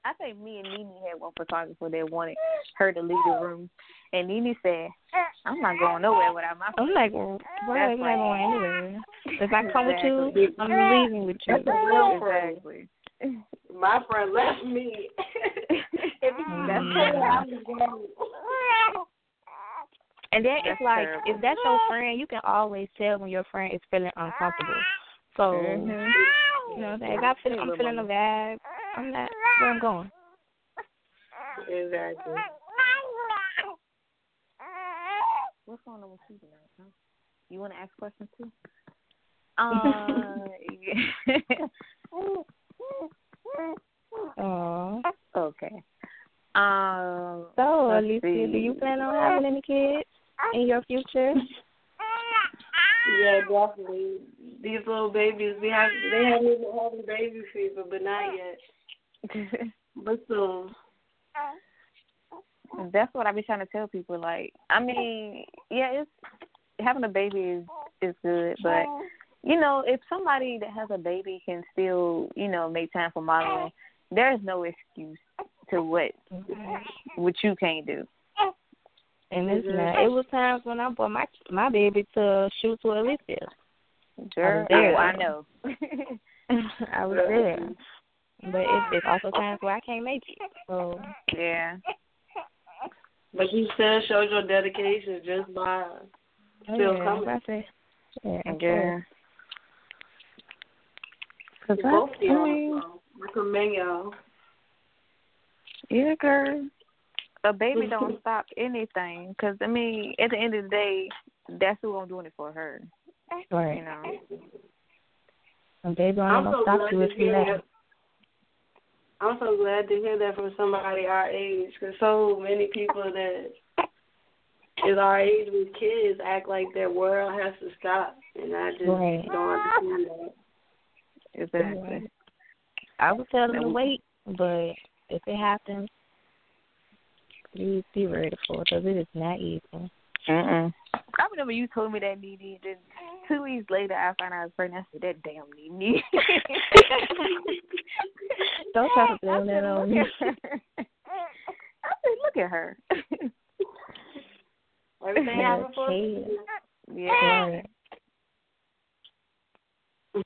I think me and Nene had one photographer that wanted her to leave the room, and Nene said, "I'm not going nowhere without my." I'm like, well, why That's am I going anywhere? If I come with you, I'm leaving with you. That's real. Exactly. My friend left me. if Mhm. that's what I was going. And then That's it's like terrible. if that's your friend, you can always tell when your friend is feeling uncomfortable. So Mhm. you know, what I'm saying? if I feel I'm feeling a vibe, I'm not where I'm going. Exactly. What's going on with you tonight? Huh? You want to ask questions too? Uh, Oh. okay. Um. So, let's Alysia, see. do you plan on having any kids in your future? Yeah, definitely. these little babies. We have they haven't even having baby fever, but not yet. but soon. That's what I be trying to tell people. Like, I mean, yeah, it's having a baby is is good, but you know, if somebody that has a baby can still, you know, make time for modeling, there is no excuse to what what you can't do. And it's not. It was times when I brought my my baby to shoot to Alysia. Girl, I was there. oh, I know. I was there. But it's, it's also times where I can't make it. So yeah. But you still showed your dedication just by still yeah, coming. I say, yeah, Yeah. Cause I, Both of I y'all. mean, so recommend y'all. yeah, girl. A baby don't stop anything. Cause I mean, at the end of the day, that's who I'm doing it for her. Right. You know. And baby, I'm I'm so stop glad you to if you hear let. that. I'm so glad to hear that from somebody our age, because so many people that is our age with kids act like their world has to stop, and I just Right. don't understand that. Exactly. I would tell them to wait, but if it happens, please be ready for it because it is not easy. Mm-mm. I remember you told me that, Nene. Then two weeks later, I found out I was pregnant. I said, "That damn Nene." Don't try to blame that on me. I said, "Look at her." Everything happens for a Okay. yeah. Right. Sure.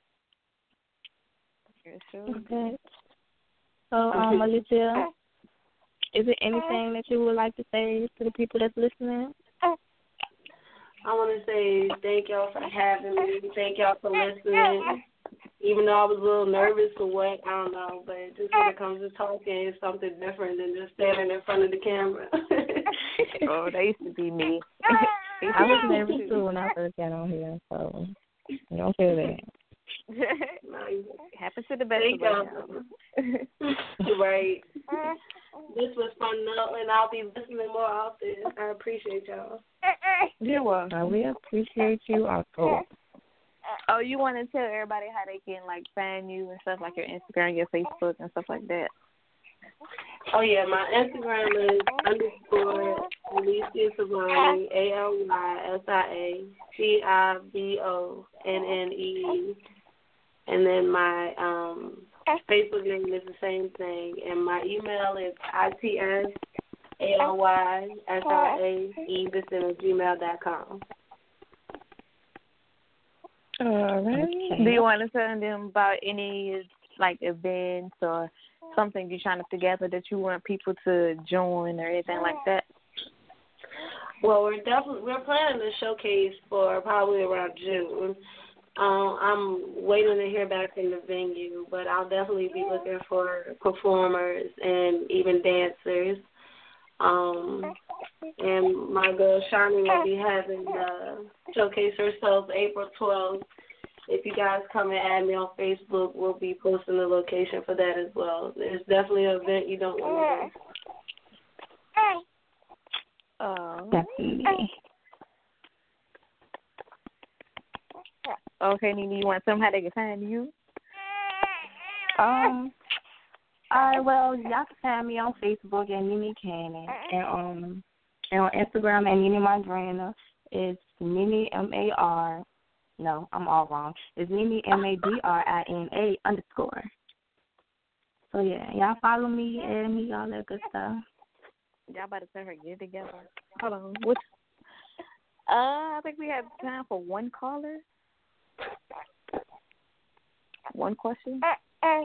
Okay. So, um, Alysia, is there anything that you would like to say to the people that's listening? I want to say thank y'all for having me. Thank y'all for listening. Even though I was a little nervous or what, I don't know, but just when it comes to talking, it's something different than just standing in front of the camera. Oh, that used to be me. I was nervous too when I first got on here, so don't feel that. Happens to the best Thank of us. y'all. right. This was fun, though, and I'll be listening more often. I appreciate y'all. You're welcome. Uh, we appreciate you also. Oh, you want to tell everybody how they can like find you and stuff like your Instagram, your Facebook, and stuff like that. Oh yeah, my Instagram is underscore Alysia Civonnee, A L Y S I A C I V O N N E E. And then my um Facebook name is the same thing and my email is I T S A L Y S I A E at gmail dot com. All right. Okay. Do you want to tell them about any like events or something you're trying to together that you want people to join or anything like that? Well, we're definitely we're planning a showcase for probably around June. Um, I'm waiting to hear back from the venue, but I'll definitely be looking for performers and even dancers. Um, and my girl Shani will be having the showcase herself April 12th. If you guys come and add me on Facebook, we'll be posting the location for that as well. It's definitely an event you don't want to miss. Oh. Definitely. Okay, Nene, you want somebody to tell them how they can find you? Um. All right. Well, y'all can find me on Facebook at Nene Cannon and um and on Instagram at Nene Madrina. It's Nene M A R. No, I'm all wrong. It's Nene M A D R I N A underscore. So yeah, y'all follow me, and me, all that good stuff. Y'all about to tell her get together. Hold on. What's uh I think we have time for one caller. One question. Uh, uh.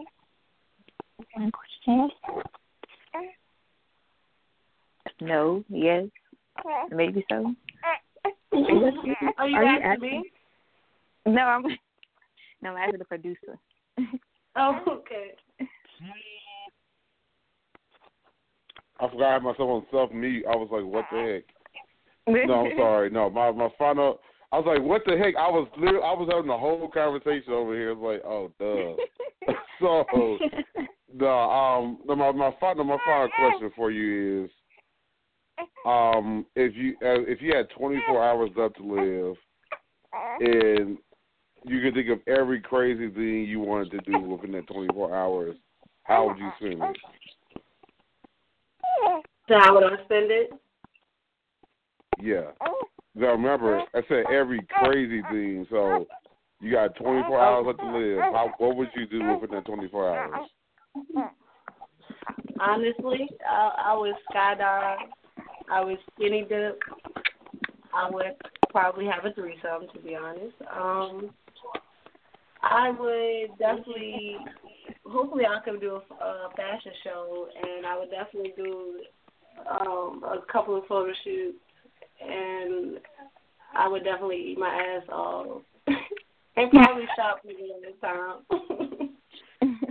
One question. Uh. No, yes, maybe so. Are you Are you asking asking? me? No, I'm no, I'm asking the producer. Oh, okay. I forgot I had myself on self mute. I was like, what the heck? No, I'm sorry. No, my my final. I was like, what the heck? I was literally, I was having the whole conversation over here. It's like, oh, duh. so, the um, the, my my final my final question for you is, um, if you uh, if you had 24 hours left to live, and you could think of every crazy thing you wanted to do within that 24 hours, how would you spend it? So how would I spend it? Yeah. Now remember, I said every crazy thing. So you got 24 hours left to live. How, what would you do within that 24 hours? Honestly, I, I would skydive. I would skinny dip. I would probably have a threesome, to be honest. Um, I would definitely, hopefully, I could do a, a fashion show, and I would definitely do um, a couple of photo shoots, and I would definitely eat my ass off, and probably shop for the time.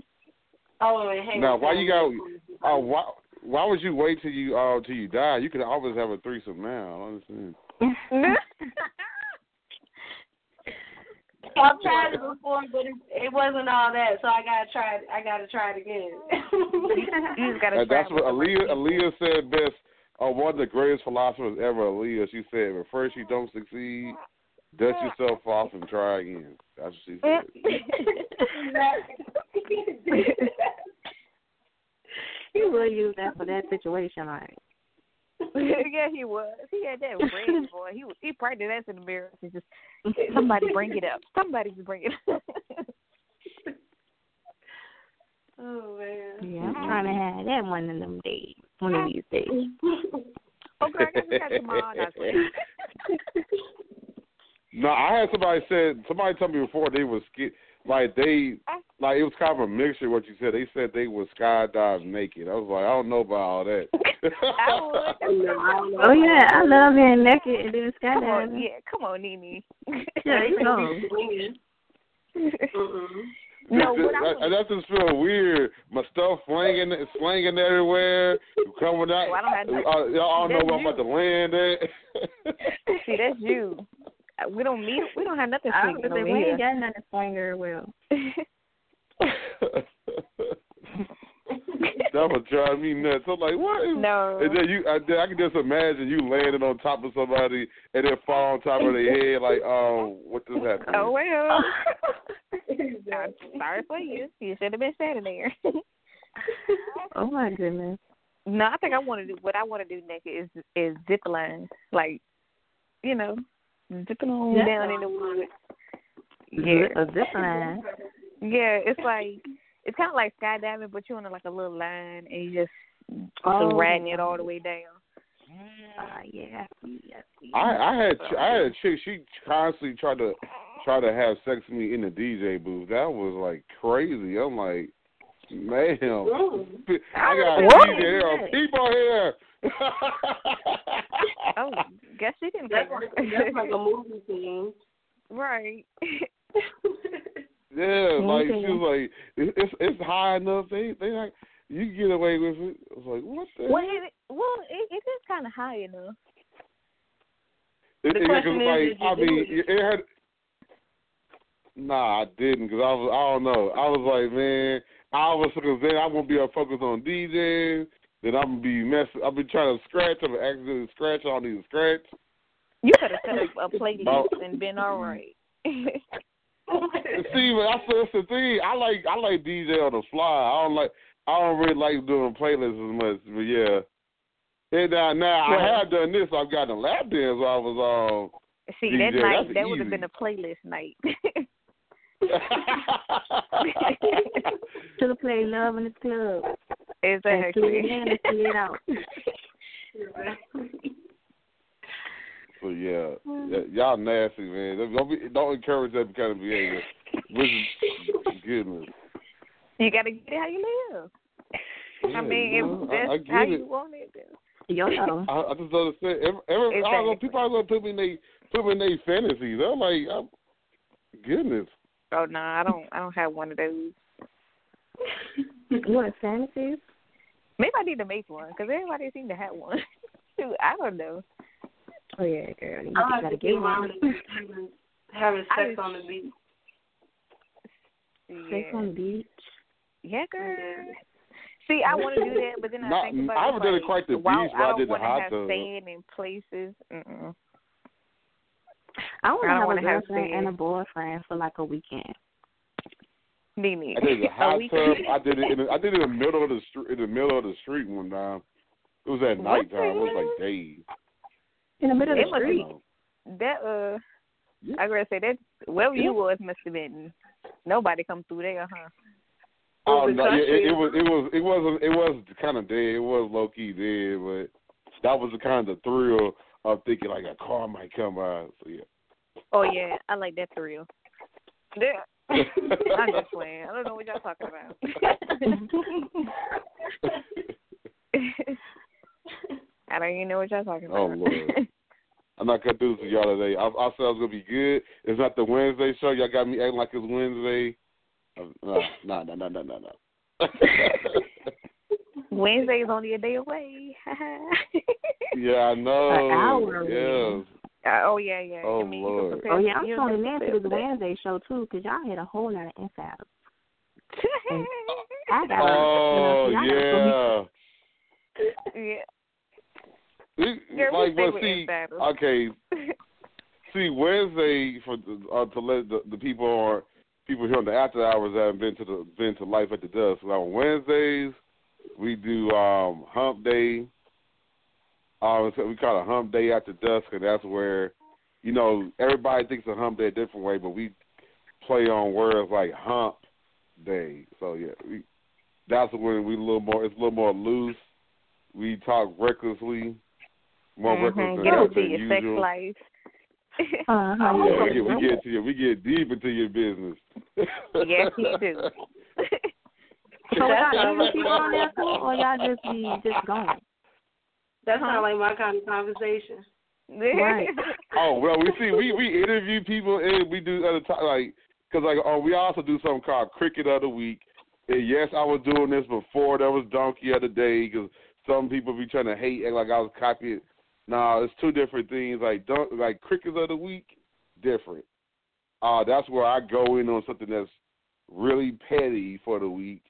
oh, and hang Now, with why you family. got? Uh, why? Why would you wait till you uh till you die? You could always have a threesome now. I don't understand. I've tried it before, but it, it wasn't all that, so I gotta try. it- I gotta try it again. You just gotta Uh, try that's it what with Aaliyah, Aaliyah said best. Uh, one of the greatest philosophers ever, Aaliyah. She said, "If first you don't succeed, dust yourself off and try again." That's what she said. he will use that for that situation, like. yeah, he was. He had that red boy. He was- he practiced that in the mirror. He just somebody bring it up. Somebody bring it up. oh man. Yeah, I'm trying to have that one of them days, one of these days. Oh, okay, I guess we got tomorrow. No, I had somebody said somebody told me before they was like they like it was kind of a mixture. Of what you said, they said they would skydive naked. I was like, I don't know about all that. Oh yeah, I love being naked and doing Come on, yeah, come on, Nene. Yeah, you know. Mm-hmm. No, what I that, that, that just feel weird. My stuff flinging, slinging everywhere, coming out. Well, I don't have uh, nothing. y'all don't know That's where I'm about to land at. See, that's you. Uh, We don't need. We don't have nothing I was swinging gonna say, over we ain't got nothing to swing very well. that would drive me nuts. I'm like, what? is- No. And then you, I, then I can just imagine you landing on top of somebody and then fall on top of their head. Like, oh, what just happened? Oh well. I'm sorry for you. You should have been standing there. Oh my goodness. no, I think I want to do what I want to do next is is zip line, like you know, zipping on Yeah. down in the woods. Yeah, A zip line. yeah. It's like it's kind of like skydiving, but you're on like a little line and you just Oh. just riding it all the way down. Uh, yeah, I see, I. I, I had, I had a chick. She constantly tried to, try to have sex with me in the DJ booth. That was like crazy. I'm like, man, I got a What? DJ here. People here. Oh, guess she didn't That's care. like, that's like a movie scene. right. Yeah, oh, like she was like, it's it's high enough. They they like you can get away with it. I was like, what the? well, it, well, it, it is kind of high enough. It, The it, question is, like, I mean, it? it had. Nah, I didn't because I was I don't know. I was like, man, I was because then I'm gonna be a focus on DJing. Then I'm gonna be messing. I've been trying to scratch. I'm gonna accidentally scratch. I don't need to scratch. You could have set up a playlist Oh. and been all right. And see, but that's, that's the thing. I like I like DJ on the fly. I don't like I don't really like doing playlists as much. But yeah. And now, now I have done this. I've gotten a lap dance. while I was all. See, DJ, that night that's that would have been a playlist night. to Should have played Love in the Club. And exactly. threw it in and threw it out. So yeah, hmm. y- y'all nasty man. Don't be, don't encourage that kind of behavior. Which is goodness. You got to get it how you live. I mean, you know, if I- that's I get how it. you want it. Then. Yo, yo. I, I just don't understand. Every, every, I don't know, people are gonna put me in they put me in their fantasies. I'm like, I'm, goodness. Oh no, I don't. I don't have one of those. What, fantasies? Maybe I need to make one because everybody seems to have one. I don't know. Oh, yeah, girl. You I like gotta to get get one. having, having sex was- on the beach. Sex Yeah. on the beach. Yeah, girl. See, I want to do that, but then I Not- think about I it, haven't done it quite the while beach, but I don't did the wanna hot have tub. sand in places. Mm-mm. I want to have a have girlfriend sex. and a boyfriend for like a weekend. Me neither. I did a hot weekend. tub. I did it. In the, I did it in the middle of the street. In the middle of the street one time. It was at What nighttime. It was like days. In the middle It of the street. that uh. I gotta say that wherever you was must have been nobody come through there, huh? Oh no, yeah, it, it was. It was. It wasn't. It was kind of dead. It was low key dead, but that was the kind of thrill of thinking like a car might come by. So yeah. Oh yeah, I like that thrill. Yeah. I'm just playing. I don't know what y'all talking about. I don't even know what y'all talking about. Oh Lord. I'm not gonna do this to y'all today. I, I said I was gonna be good. It's not the Wednesday show. Y'all got me acting like it's Wednesday. No, no, no, no, no, no. Wednesday is only a day away. yeah, I know. An hour Yes. Uh, oh yeah, yeah. Oh, I mean, Lord. Oh yeah, I'm you tuning can in to the. Wednesday show too, because y'all had a whole lot of insiders. I got Oh you know, see, I got yeah. It- Yeah, like, with see, okay. See, Wednesday for the, uh, to let the, the people on people here on the after hours that have been to the been to life at the dusk. So on Wednesdays we do um Hump Day. Um, so we call it Hump Day after dusk, and that's where you know everybody thinks of Hump Day a different way, but we play on words like Hump Day. So yeah, we, that's when we a little more. It's a little more loose. We talk recklessly, more reckless Mhm. than, Get into than your usual. sex life. Uh-huh. Yeah, we get, we get to your, we get deep into your business. yes, you do. So y'all interview people on there too, or y'all just be just going? That sounds like my kind of conversation. Right. oh well, we see we we interview people and we do other time like because like oh we also do something called cricket of the week. And yes, I was doing this before there was donkey of the day because some people be trying to hate act like I was copying. Nah, it's two different things. Like don't like crickets of the week, different. Uh that's where I go in on something that's really petty for the week.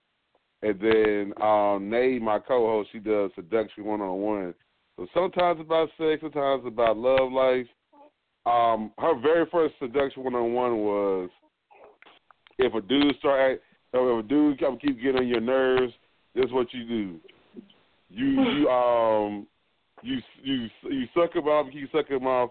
And then um Nay, my co host, she does seduction one on one. So sometimes about sex, sometimes about love life. Um, her very first seduction one on one was if a dude start if a dude keep getting on your nerves, this is what you do. You you um you you you suck him off, you suck him off,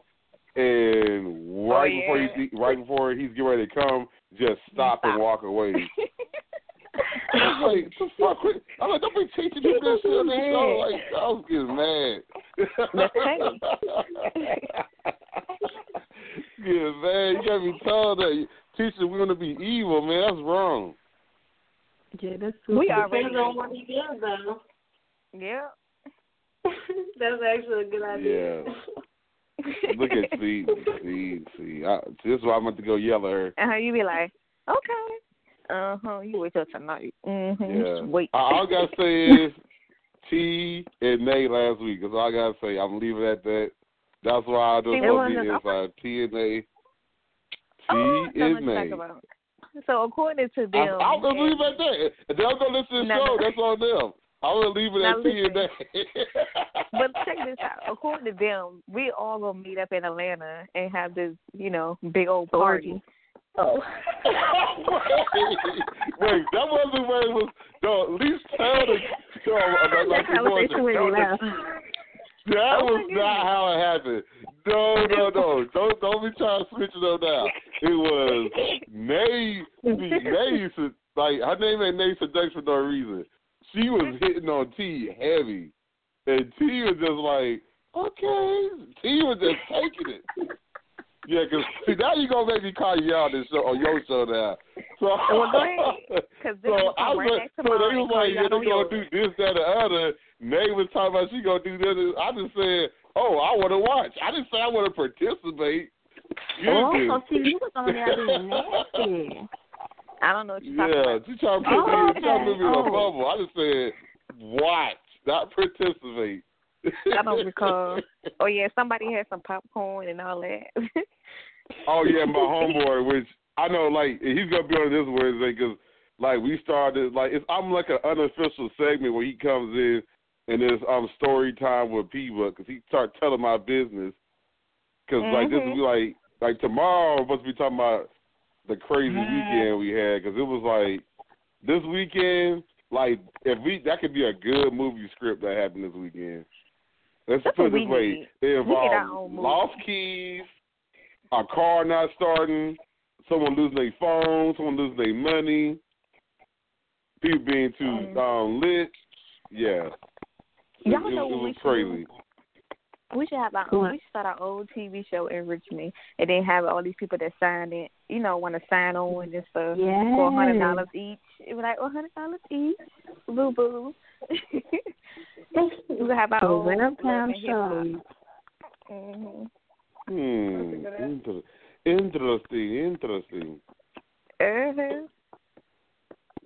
and oh, right before yeah. he right before he's getting ready to come, just stop, and walk away. I'm like, the fuck? I'm like, don't be teaching people this shit on the show. Like, I was getting mad. Yeah, man, you gotta be told that teaching we're gonna be evil, man. That's wrong. Yeah, that's We already Depends on what he does, though. Yeah. That's actually a good idea. Yeah. Look at see, see, see. I, this is why I'm about to go yell at her. Uh huh. You be like, okay. Uh huh. You wait till tonight. Mm-hmm. Yeah. Wait. All I gotta say is T and Nate last week. That's all I gotta say. I'm leaving at that. That's why I just See, love it the wasn't- inside. T and Nate. T Oh, so and much to Nate. talk about. So according to I, them, I'm gonna leave at that. If they'll go listen to the No, show, no. that's on them. I'm gonna leave it Now at T listen. Nate. but check this out. According to them, we all gonna meet up in Atlanta and have this, you know, big old party. Oh. Wait, that wasn't the way it was. No, at least tell the show about like That's how the they voice. should really laugh. That Oh, was my not how it happened. No, no, no. Don't don't be trying to switch it up now. It was Nay. See, Nay used to like her name ain't Nay Seduction for no reason. She was hitting on T heavy, and T was just like, okay. T was just taking it. Yeah, cause see now you gonna make me call you out this show on your show now. So, Well, go ahead. 'Cause so I was right so they was like, you yeah, they on gonna do this, that, and the other. Nay was talking about she gonna do this. I just said, oh, I want to watch. I didn't say I want to participate. Oh, you Oh, did. so see, you was on there being nasty. I don't know what you're talking Yeah, about. she trying to put me, trying to put me in a bubble. I just said, watch, not participate. I don't recall. Oh yeah, somebody had some popcorn and all that. Oh yeah, my homeboy, which I know, like he's gonna be on this Wednesday because, like, we started like it's I'm like an unofficial segment where he comes in and there's um story time with P because he start telling my business because like this is Mhm. like like tomorrow we're supposed to be talking about the crazy weekend we had because it was like this weekend. Like if we that could be a good movie script that happened this weekend. Let's That's put what it this way: it We need our involved lost keys, a car not starting, someone losing their phone, someone losing their money, people being too um, lit. Yeah, it, Y'all it- know it what we was should crazy. We should have our own. We should start our own TV show in Richmond, and then have all these people that signed it. You know, want to sign on and stuff for a hundred dollars each. It was like a hundred dollars each. Boo boo. we would have our The own Welcome Show. hmm Hmm. Inter- interesting. Interesting. uh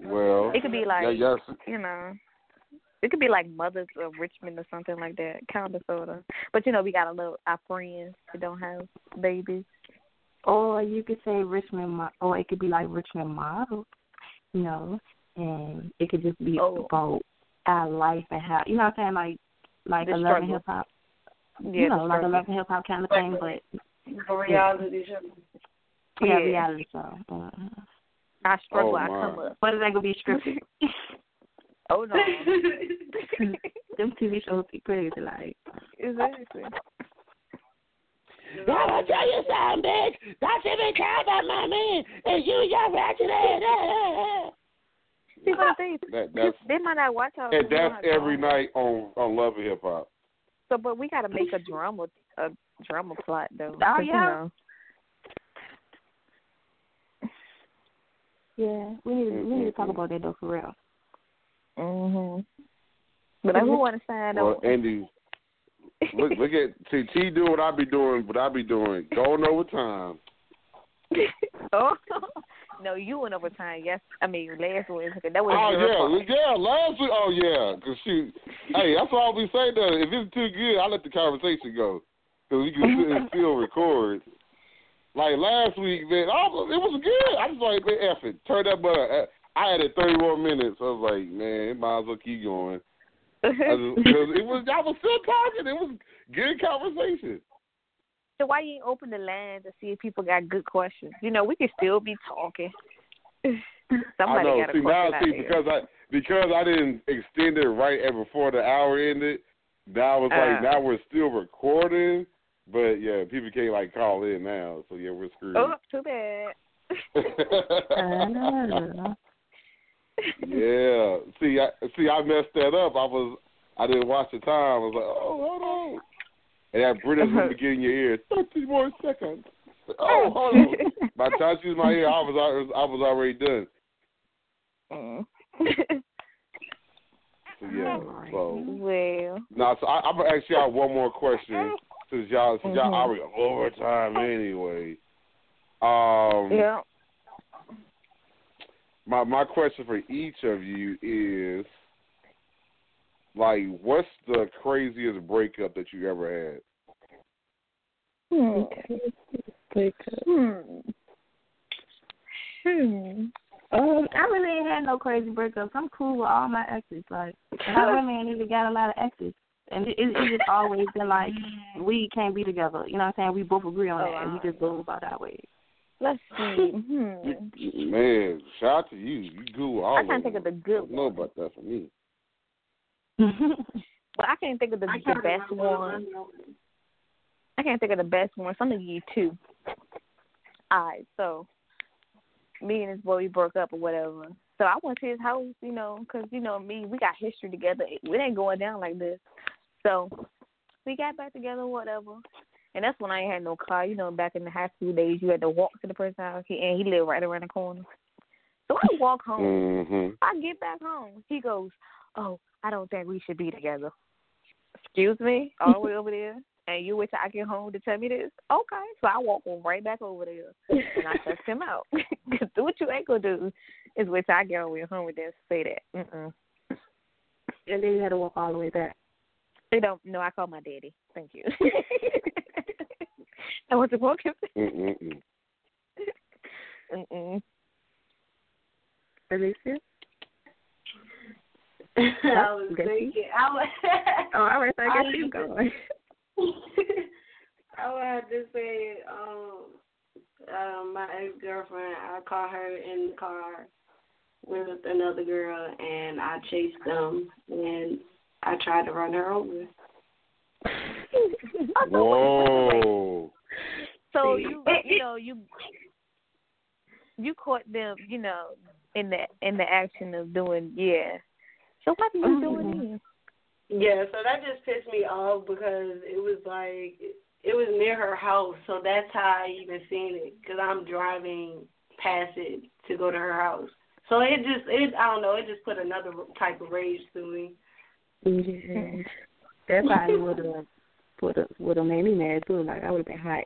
Well, It could be like yeah, yes. you know. It could be like Mothers of Richmond or something like that, kind of, sort of. But you know, we got a little our friends that don't have babies. Or you could say Richmond, or it could be like Richmond model, you know, and it could just be Oh. about our life and how, you know what I'm saying, like like The a love and hip hop, Yeah, you know, the like a struggle. love and hip hop kind of thing, but For reality show. yeah, Yeah. reality show. Uh-huh. I struggle, Oh, I my. come up. But it ain't gonna be scripted. Oh no. Them TV shows be crazy, like. exactly. I'ma tell you something, bitch. That's even count on my man. And you your ratchet ass. See what I'm saying? That that's They might not watch our. and that's every know. night on on Love and Hip Hop. So, but we got to make a drama, a drama plot though. Oh, 'cause, you yeah. know, Yeah, we need to, we need to talk about that though for real. Mhm. But who want to sign Well, up? Andy, look look at see T do what I be doing, what I be doing, going overtime. oh no, you went over time. Yes, I mean last Wednesday. That was Oh yeah, yeah. Last week, oh yeah, cause she, hey, that's all we say though. If it's too good, I let the conversation go, cause we can sit and still record. Like last week, man, I was, it was good. I was like, man, it, turn that button. Uh, I had it 31 minutes. I was like, man, it might as well keep going. I just, cause it was, I was still talking. It was good conversation. so why you ain't open the line to see if people got good questions? You know, we can still be talking. Somebody I know. got a see question now, out see there. because I because I didn't extend it right at before the hour ended. Now it's like Uh. now we're still recording, but yeah, people can't like call in now. So yeah, we're screwed. Oh, too bad. I know. Yeah. See, I see, I messed that up. I was I didn't watch the time. I was like, oh, hold on. And that British Uh-huh. would get in your ear. Thirty more seconds. Oh, hold on. By the time she was my ear, I was I was already done. Mm. So yeah. So. well, No, so I, I'm gonna ask y'all one more question since y'all since y'all Mhm. already overtime anyway. Um, yeah. My my question for each of you is like, what's the craziest breakup that you ever had? Hmm. Hmm. Hmm. Um, I really ain't had no crazy breakups. I'm cool with all my exes. Like, I really ain't even got a lot of exes. And it, it, it's just always been like, we can't be together. You know what I'm saying? We both agree on Oh, that, and we just go about our ways. Let's see. Hmm. Man, shout out to you. You good with all I can't think of the good I don't know about that for me. But I can't think of the, the best one. I can't think of the best one. So I'm gonna give you two. Alright, so me and this boy we broke up or whatever. So I went to his house, you know, 'cause you know me, we got history together. It, it ain't going down like this. So we got back together, whatever. And that's when I had no car. You know, back in the high school days, you had to walk to the person's house, He- and he lived right around the corner. So I walk home. hmm I get back home. He goes, "Oh, I don't think we should be together." Excuse me, all the way over there, and you wait till I get home to tell me this? Okay, so I walk right back over there, and I cussed him out. 'Cause do what you ain't gonna do is wait till I get over home and then say that. Mm-mm. And then you had to walk all the way back. They don't. No, I call my daddy. Thank you. I want to walk him. Mm-mm-mm. Mm-mm. Alysia? I was Guess you- thinking. I was. Oh, all right, so I guess I you was- going. I would have to say, um, um, my ex girlfriend. I caught her in the car with another girl, and I chased them, and I tried to run her over. Whoa. So you you know you you caught them you know in the in the action of doing yeah. So what are you mm-hmm. doing then? Yeah, so that just pissed me off because it was like it was near her house, so that's how I even seen it because I'm driving past it to go to her house. So it just it I don't know it just put another type of rage to me. Yeah. That probably would have would have would have made me mad too. Like I would have been hot.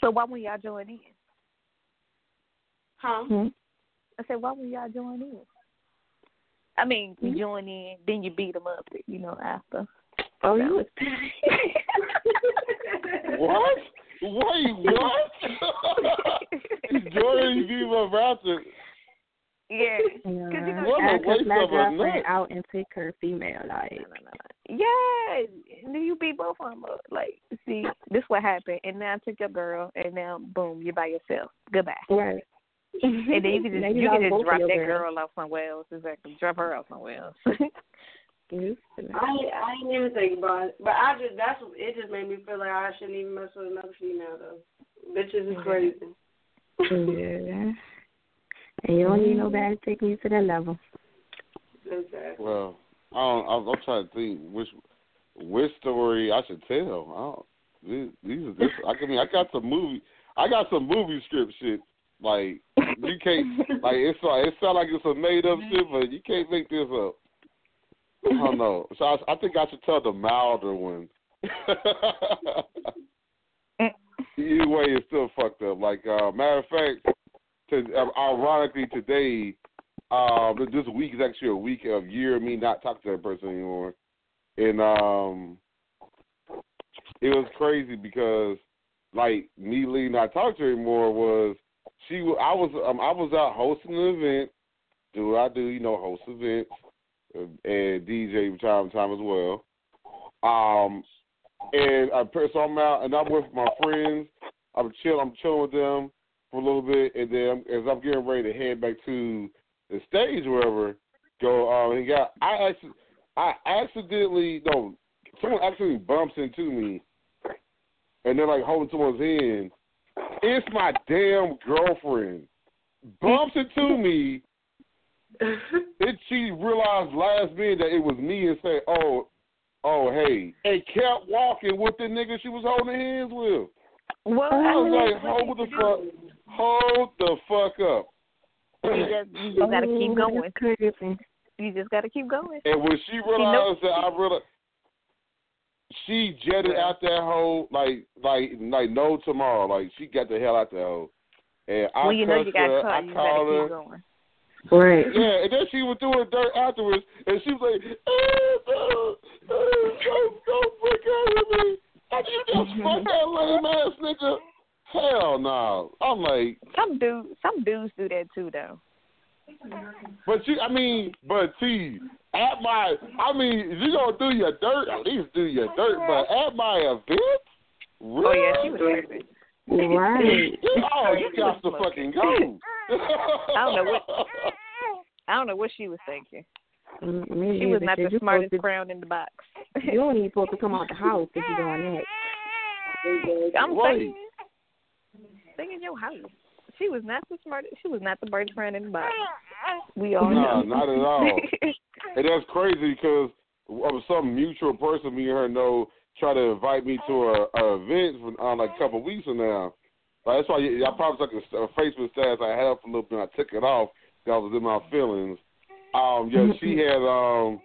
So why wouldn't y'all join in? Huh? Hmm? I said why wouldn't y'all join in? I mean, you Mhm. join in, then you beat them up, you know, after. Oh, you was What? Wait, what? Jordan, you up after. Yeah. Yeah. What a I took waste my of a girlfriend nut. out and pick her female. Like Yeah, and then you beat both of them up. Like, see, this what happened, and now I took your girl, and now boom, you're by yourself. Goodbay. right. And then you can just you can just drop that girls. girl off somewhere else. Exactly, drop her off somewhere else. I I didn't even think about it, but I just that's it. Just made me feel like I shouldn't even mess with another female though. Bitches is crazy. yeah. And you don't need nobody to take you to that level. Exactly. Well, I don't, I'm, I'm trying to think which which story I should tell. I don't, these, these are this. I mean, I got some movie. I got some movie script shit. Like you can't. Like it's like it sounds like it's a made up shit, but you can't make this up. I don't know. So I, I think I should tell the milder one. Either way, it's still fucked up. Like uh, matter of fact, to, uh, ironically today, um, this week is actually a week of year me not talking to that person anymore, and um, it was crazy because like me leaving not talking to her anymore was she I was um, I was out hosting an event, do what I do, you know, host events uh, and DJ from time to time as well. Um, and I so I'm out and I'm with my friends. I'm chill. I'm chilling with them for a little bit, and then as I'm getting ready to head back to the stage, wherever, go. Um, and got I actually I accidentally no, someone accidentally bumps into me, and they're like holding someone's hand. It's my damn girlfriend bumps into me. and she realized last minute that it was me and say, "Oh, oh, hey," and kept walking with the nigga she was holding hands with. Well, I was like, hold the fuck, hold the fuck up. you just you just gotta keep Oh, going. that's crazy. You just gotta keep going. And when she realized that I realized, she jetted out that hole like like like no tomorrow. Like she got the hell out that hole. And I when you know you got her, caught, I you called her. keep going. Right. Yeah, and then she was doing dirt afterwards, and she was like, eh, no, eh, don't, don't freak out with me. And you just fuck that lame ass nigga. Hell no. I'm like, Some dudes, some dudes do that too, though. but you, I mean, but see, at my, I mean, if you gonna do your dirt, at least do your dirt. But at my event, really? Oh yeah, she was tripping. Right. oh, you got to fucking go. I don't know what I don't know what she was thinking. Mm, Me She was not the smartest supposed crown in the box. You don't even supposed to come out the house if you're doing that. I'm Right. saying, stay in your house. She was not the smartest. She was not the brightest crown in the box. We all No, know. not at all. And that's crazy because of some mutual person me and her know try to invite me to a, a event for, uh, like a couple of weeks from now. Like, that's why I probably took a, a Facebook status I had up a little bit. and I took it off. I was in my feelings. Um, yeah, she had um,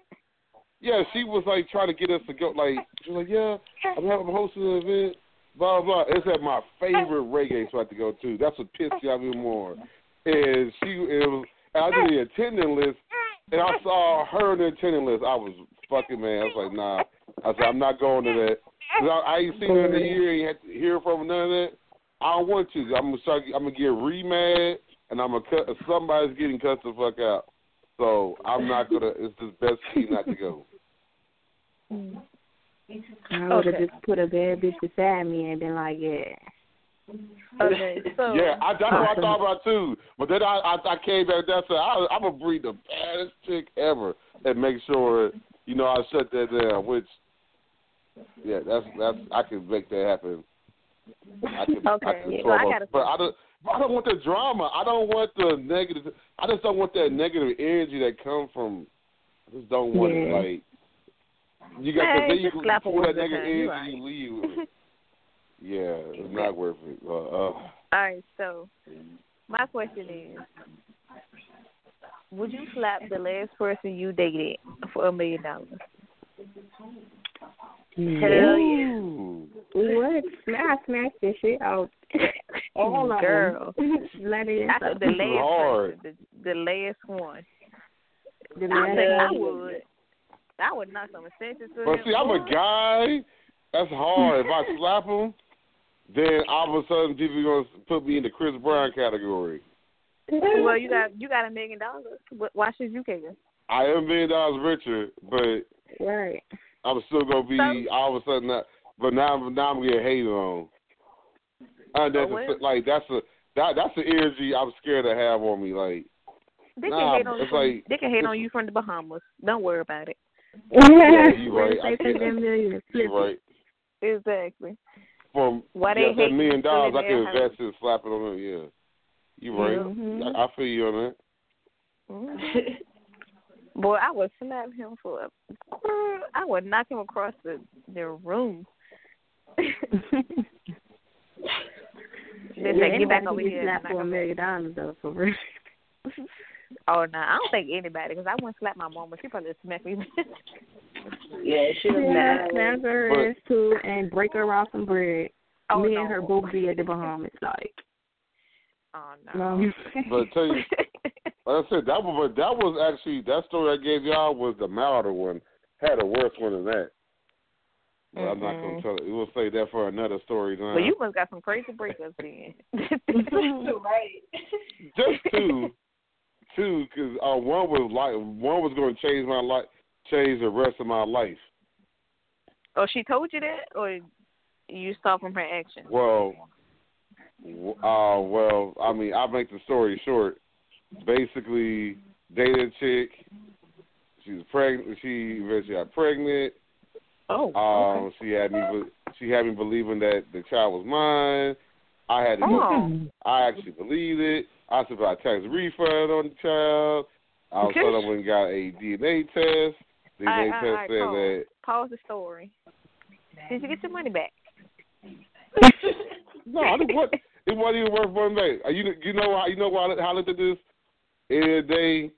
yeah, she was like trying to get us to go. Like she was like, yeah, I'm having I'm hosting an event. Blah blah. It's at my favorite reggae spot to go to. That's what pissed me off even more. And she it was. I did the attending list, and I saw her on the attending list. I was fucking man. I was like, nah. I said, I'm not going to that. I, I ain't seen her in a year. Ain't had to hear from none of that. I don't want to. I'm gonna start. I'm gonna get re mad, and I'm gonna cut. Somebody's getting cut the fuck out. So I'm not gonna. It's just best key not to go. Mm. I would have Okay. just put a bad bitch beside me and been like, yeah. Okay, so yeah, I, that's what I thought about too. But then I I, I came back and said I, I'm gonna breed the baddest chick ever and make sure you know I shut that down. Which yeah, that's that's I can make that happen. I can, I Okay, can yeah, well, I gotta- but I don't. I don't want the drama. I don't want the negative. I just don't want that negative energy that comes from. I just don't want it. Like you got Man, to then you just slap her pull one that good negative time, you leave. Yeah, it's not worth it. Uh, uh, All right, so my question is, would you slap the last person you dated for a million dollars? Hell yeah. What? I smashed this shit out. All of Girl. them. Let it I the last hard. person, the, the last one. The I last think I one. would. I would knock some into But see, I'm a guy. That's hard. if I slap him, then all of a sudden people are gonna put me in the Chris Brown category. Well, you got you got a million dollars. Wh- Why should you care? I am a million dollars richer, but Right. I'm still gonna be So- all of a sudden. Not, but now, now I'm getting hated on. Unnecessary, well. like that's a that that's the energy I'm scared to have on me. Like They Nah, hate on you. From, like- they can hate on you from the Bahamas. Don't worry about it. Yeah, you right. I can't, them million. Flip you right. Exactly. From Why they yeah, hate that million dollars, I can their house. invest in slapping on them. Yeah, you right. Mhm. I, I feel you on that. Mhm. Boy, I would slap him for. A, I would knock him across the the room. They say, get back over here. and Slap knock for a him million dollars though, for real. Oh no, I don't think anybody because I wouldn't slap my mom, mama. She probably smack me. Yeah, she was Yeah, mad. snap her ass too and break her off some bread. Oh, Me no. and her both be at the Bahamas, like. oh No. no. But tell you, like I said, that was but that was actually that story I gave y'all was the milder one. Had a worse one than that. But I'm not gonna Mhm. tell it. We'll say that for another story. Time. well, you must got some crazy breakups then. right. just two, two, because uh, one was like one was going to change my life, change the rest of my life. oh, she told you that, or you saw from her actions? Well, uh, well, I mean, I'll make the story short. Basically, dated a chick. She was pregnant. She eventually got pregnant. Oh, Um, she had me. She had me believing that the child was mine. I had to. Oh. I actually believed it. I said I tax refund on the child. All of a sudden, I went and got a DNA test. DNA All right, test all right, said pause. that Pause the story. Did you get your money back? no, I didn't, what, it wasn't even worth one day. Uh, You you know why you know why I- how I looked at this? End of day,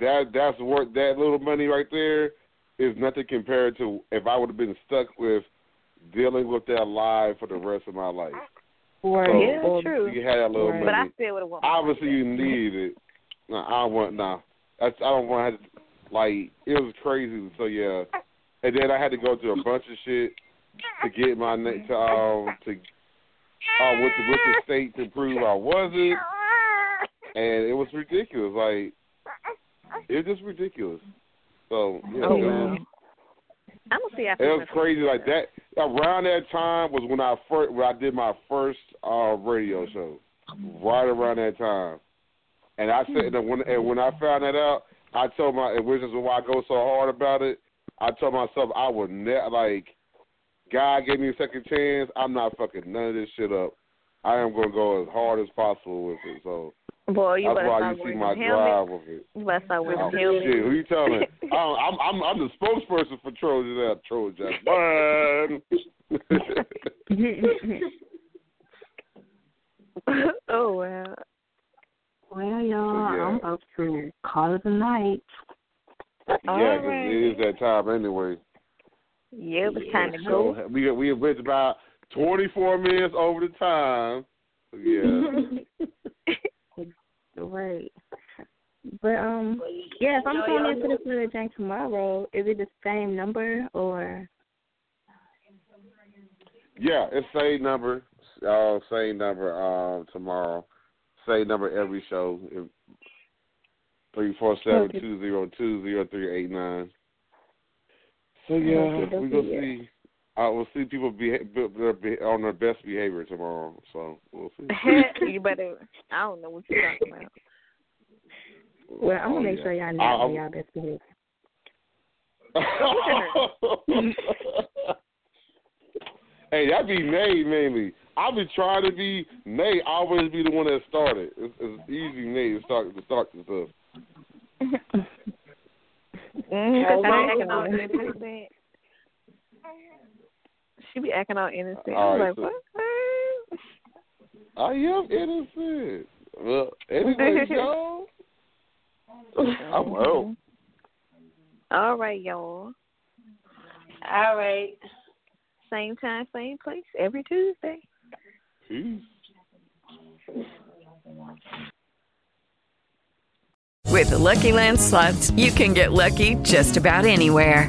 that that's worth that little money right there is nothing compared to if I would have been stuck with dealing with that lie for the rest of my life. Or, So, Yeah, or true. You had that little Right. But I still would have won. my Obviously, you back. need it. No, I want no. That's I don't want to. Like it was crazy. So yeah, and then I had to go through a bunch of shit to get my na- to um to uh with the with the state to prove I wasn't, and it was ridiculous. Like it was just ridiculous. So yeah, Oh it, wow. I'm gonna see how it was crazy. Like that around that time was when I first when I did my first uh radio show. Right around that time, and I said that when and when I found that out, I told my and which is why I go so hard about it. I told myself I would never like. God gave me a second chance. I'm not fucking none of this shit up. I am gonna go as hard as possible with it. So Boy, you that's better why start you see wearing my them helmets. drive with it. You better start wearing Oh, them helmets. shit, who you telling? I'm, I'm I'm I'm the spokesperson for Trojan out Trojan. Burn. oh wow. Well, y'all, Yeah. I'm about to call it a night. yeah, 'cause Alright. it is that time anyway. Yeah, it's time to So go. we we have went about 24 minutes over the time. Yeah. Right. But um, yeah, if I'm calling into the Florida Jank tomorrow, is it the same number or? Yeah, it's same number. Uh, same number um tomorrow. Same number every show. Three four seven two zero two zero three eight nine. So yeah, Okay, we gonna see. I will see people be, be, be on their best behavior tomorrow. So we'll see. you better. I don't know what you're talking about. Well, I'm gonna Oh, make yeah. sure y'all I- not on y'all best behavior. hey, that be Nay mainly. I be trying to be Nay. Always be the one that started. It's, it's easy Nay to start to start the stuff. Mm, she be acting all God. innocent. She be acting all I'm right, like, so- what? I am innocent. Well, anyway, y'all. I'm out. All right, y'all. All right. Same time, same place, every Tuesday. Peace. With the Lucky Land slots, you can get lucky just about anywhere.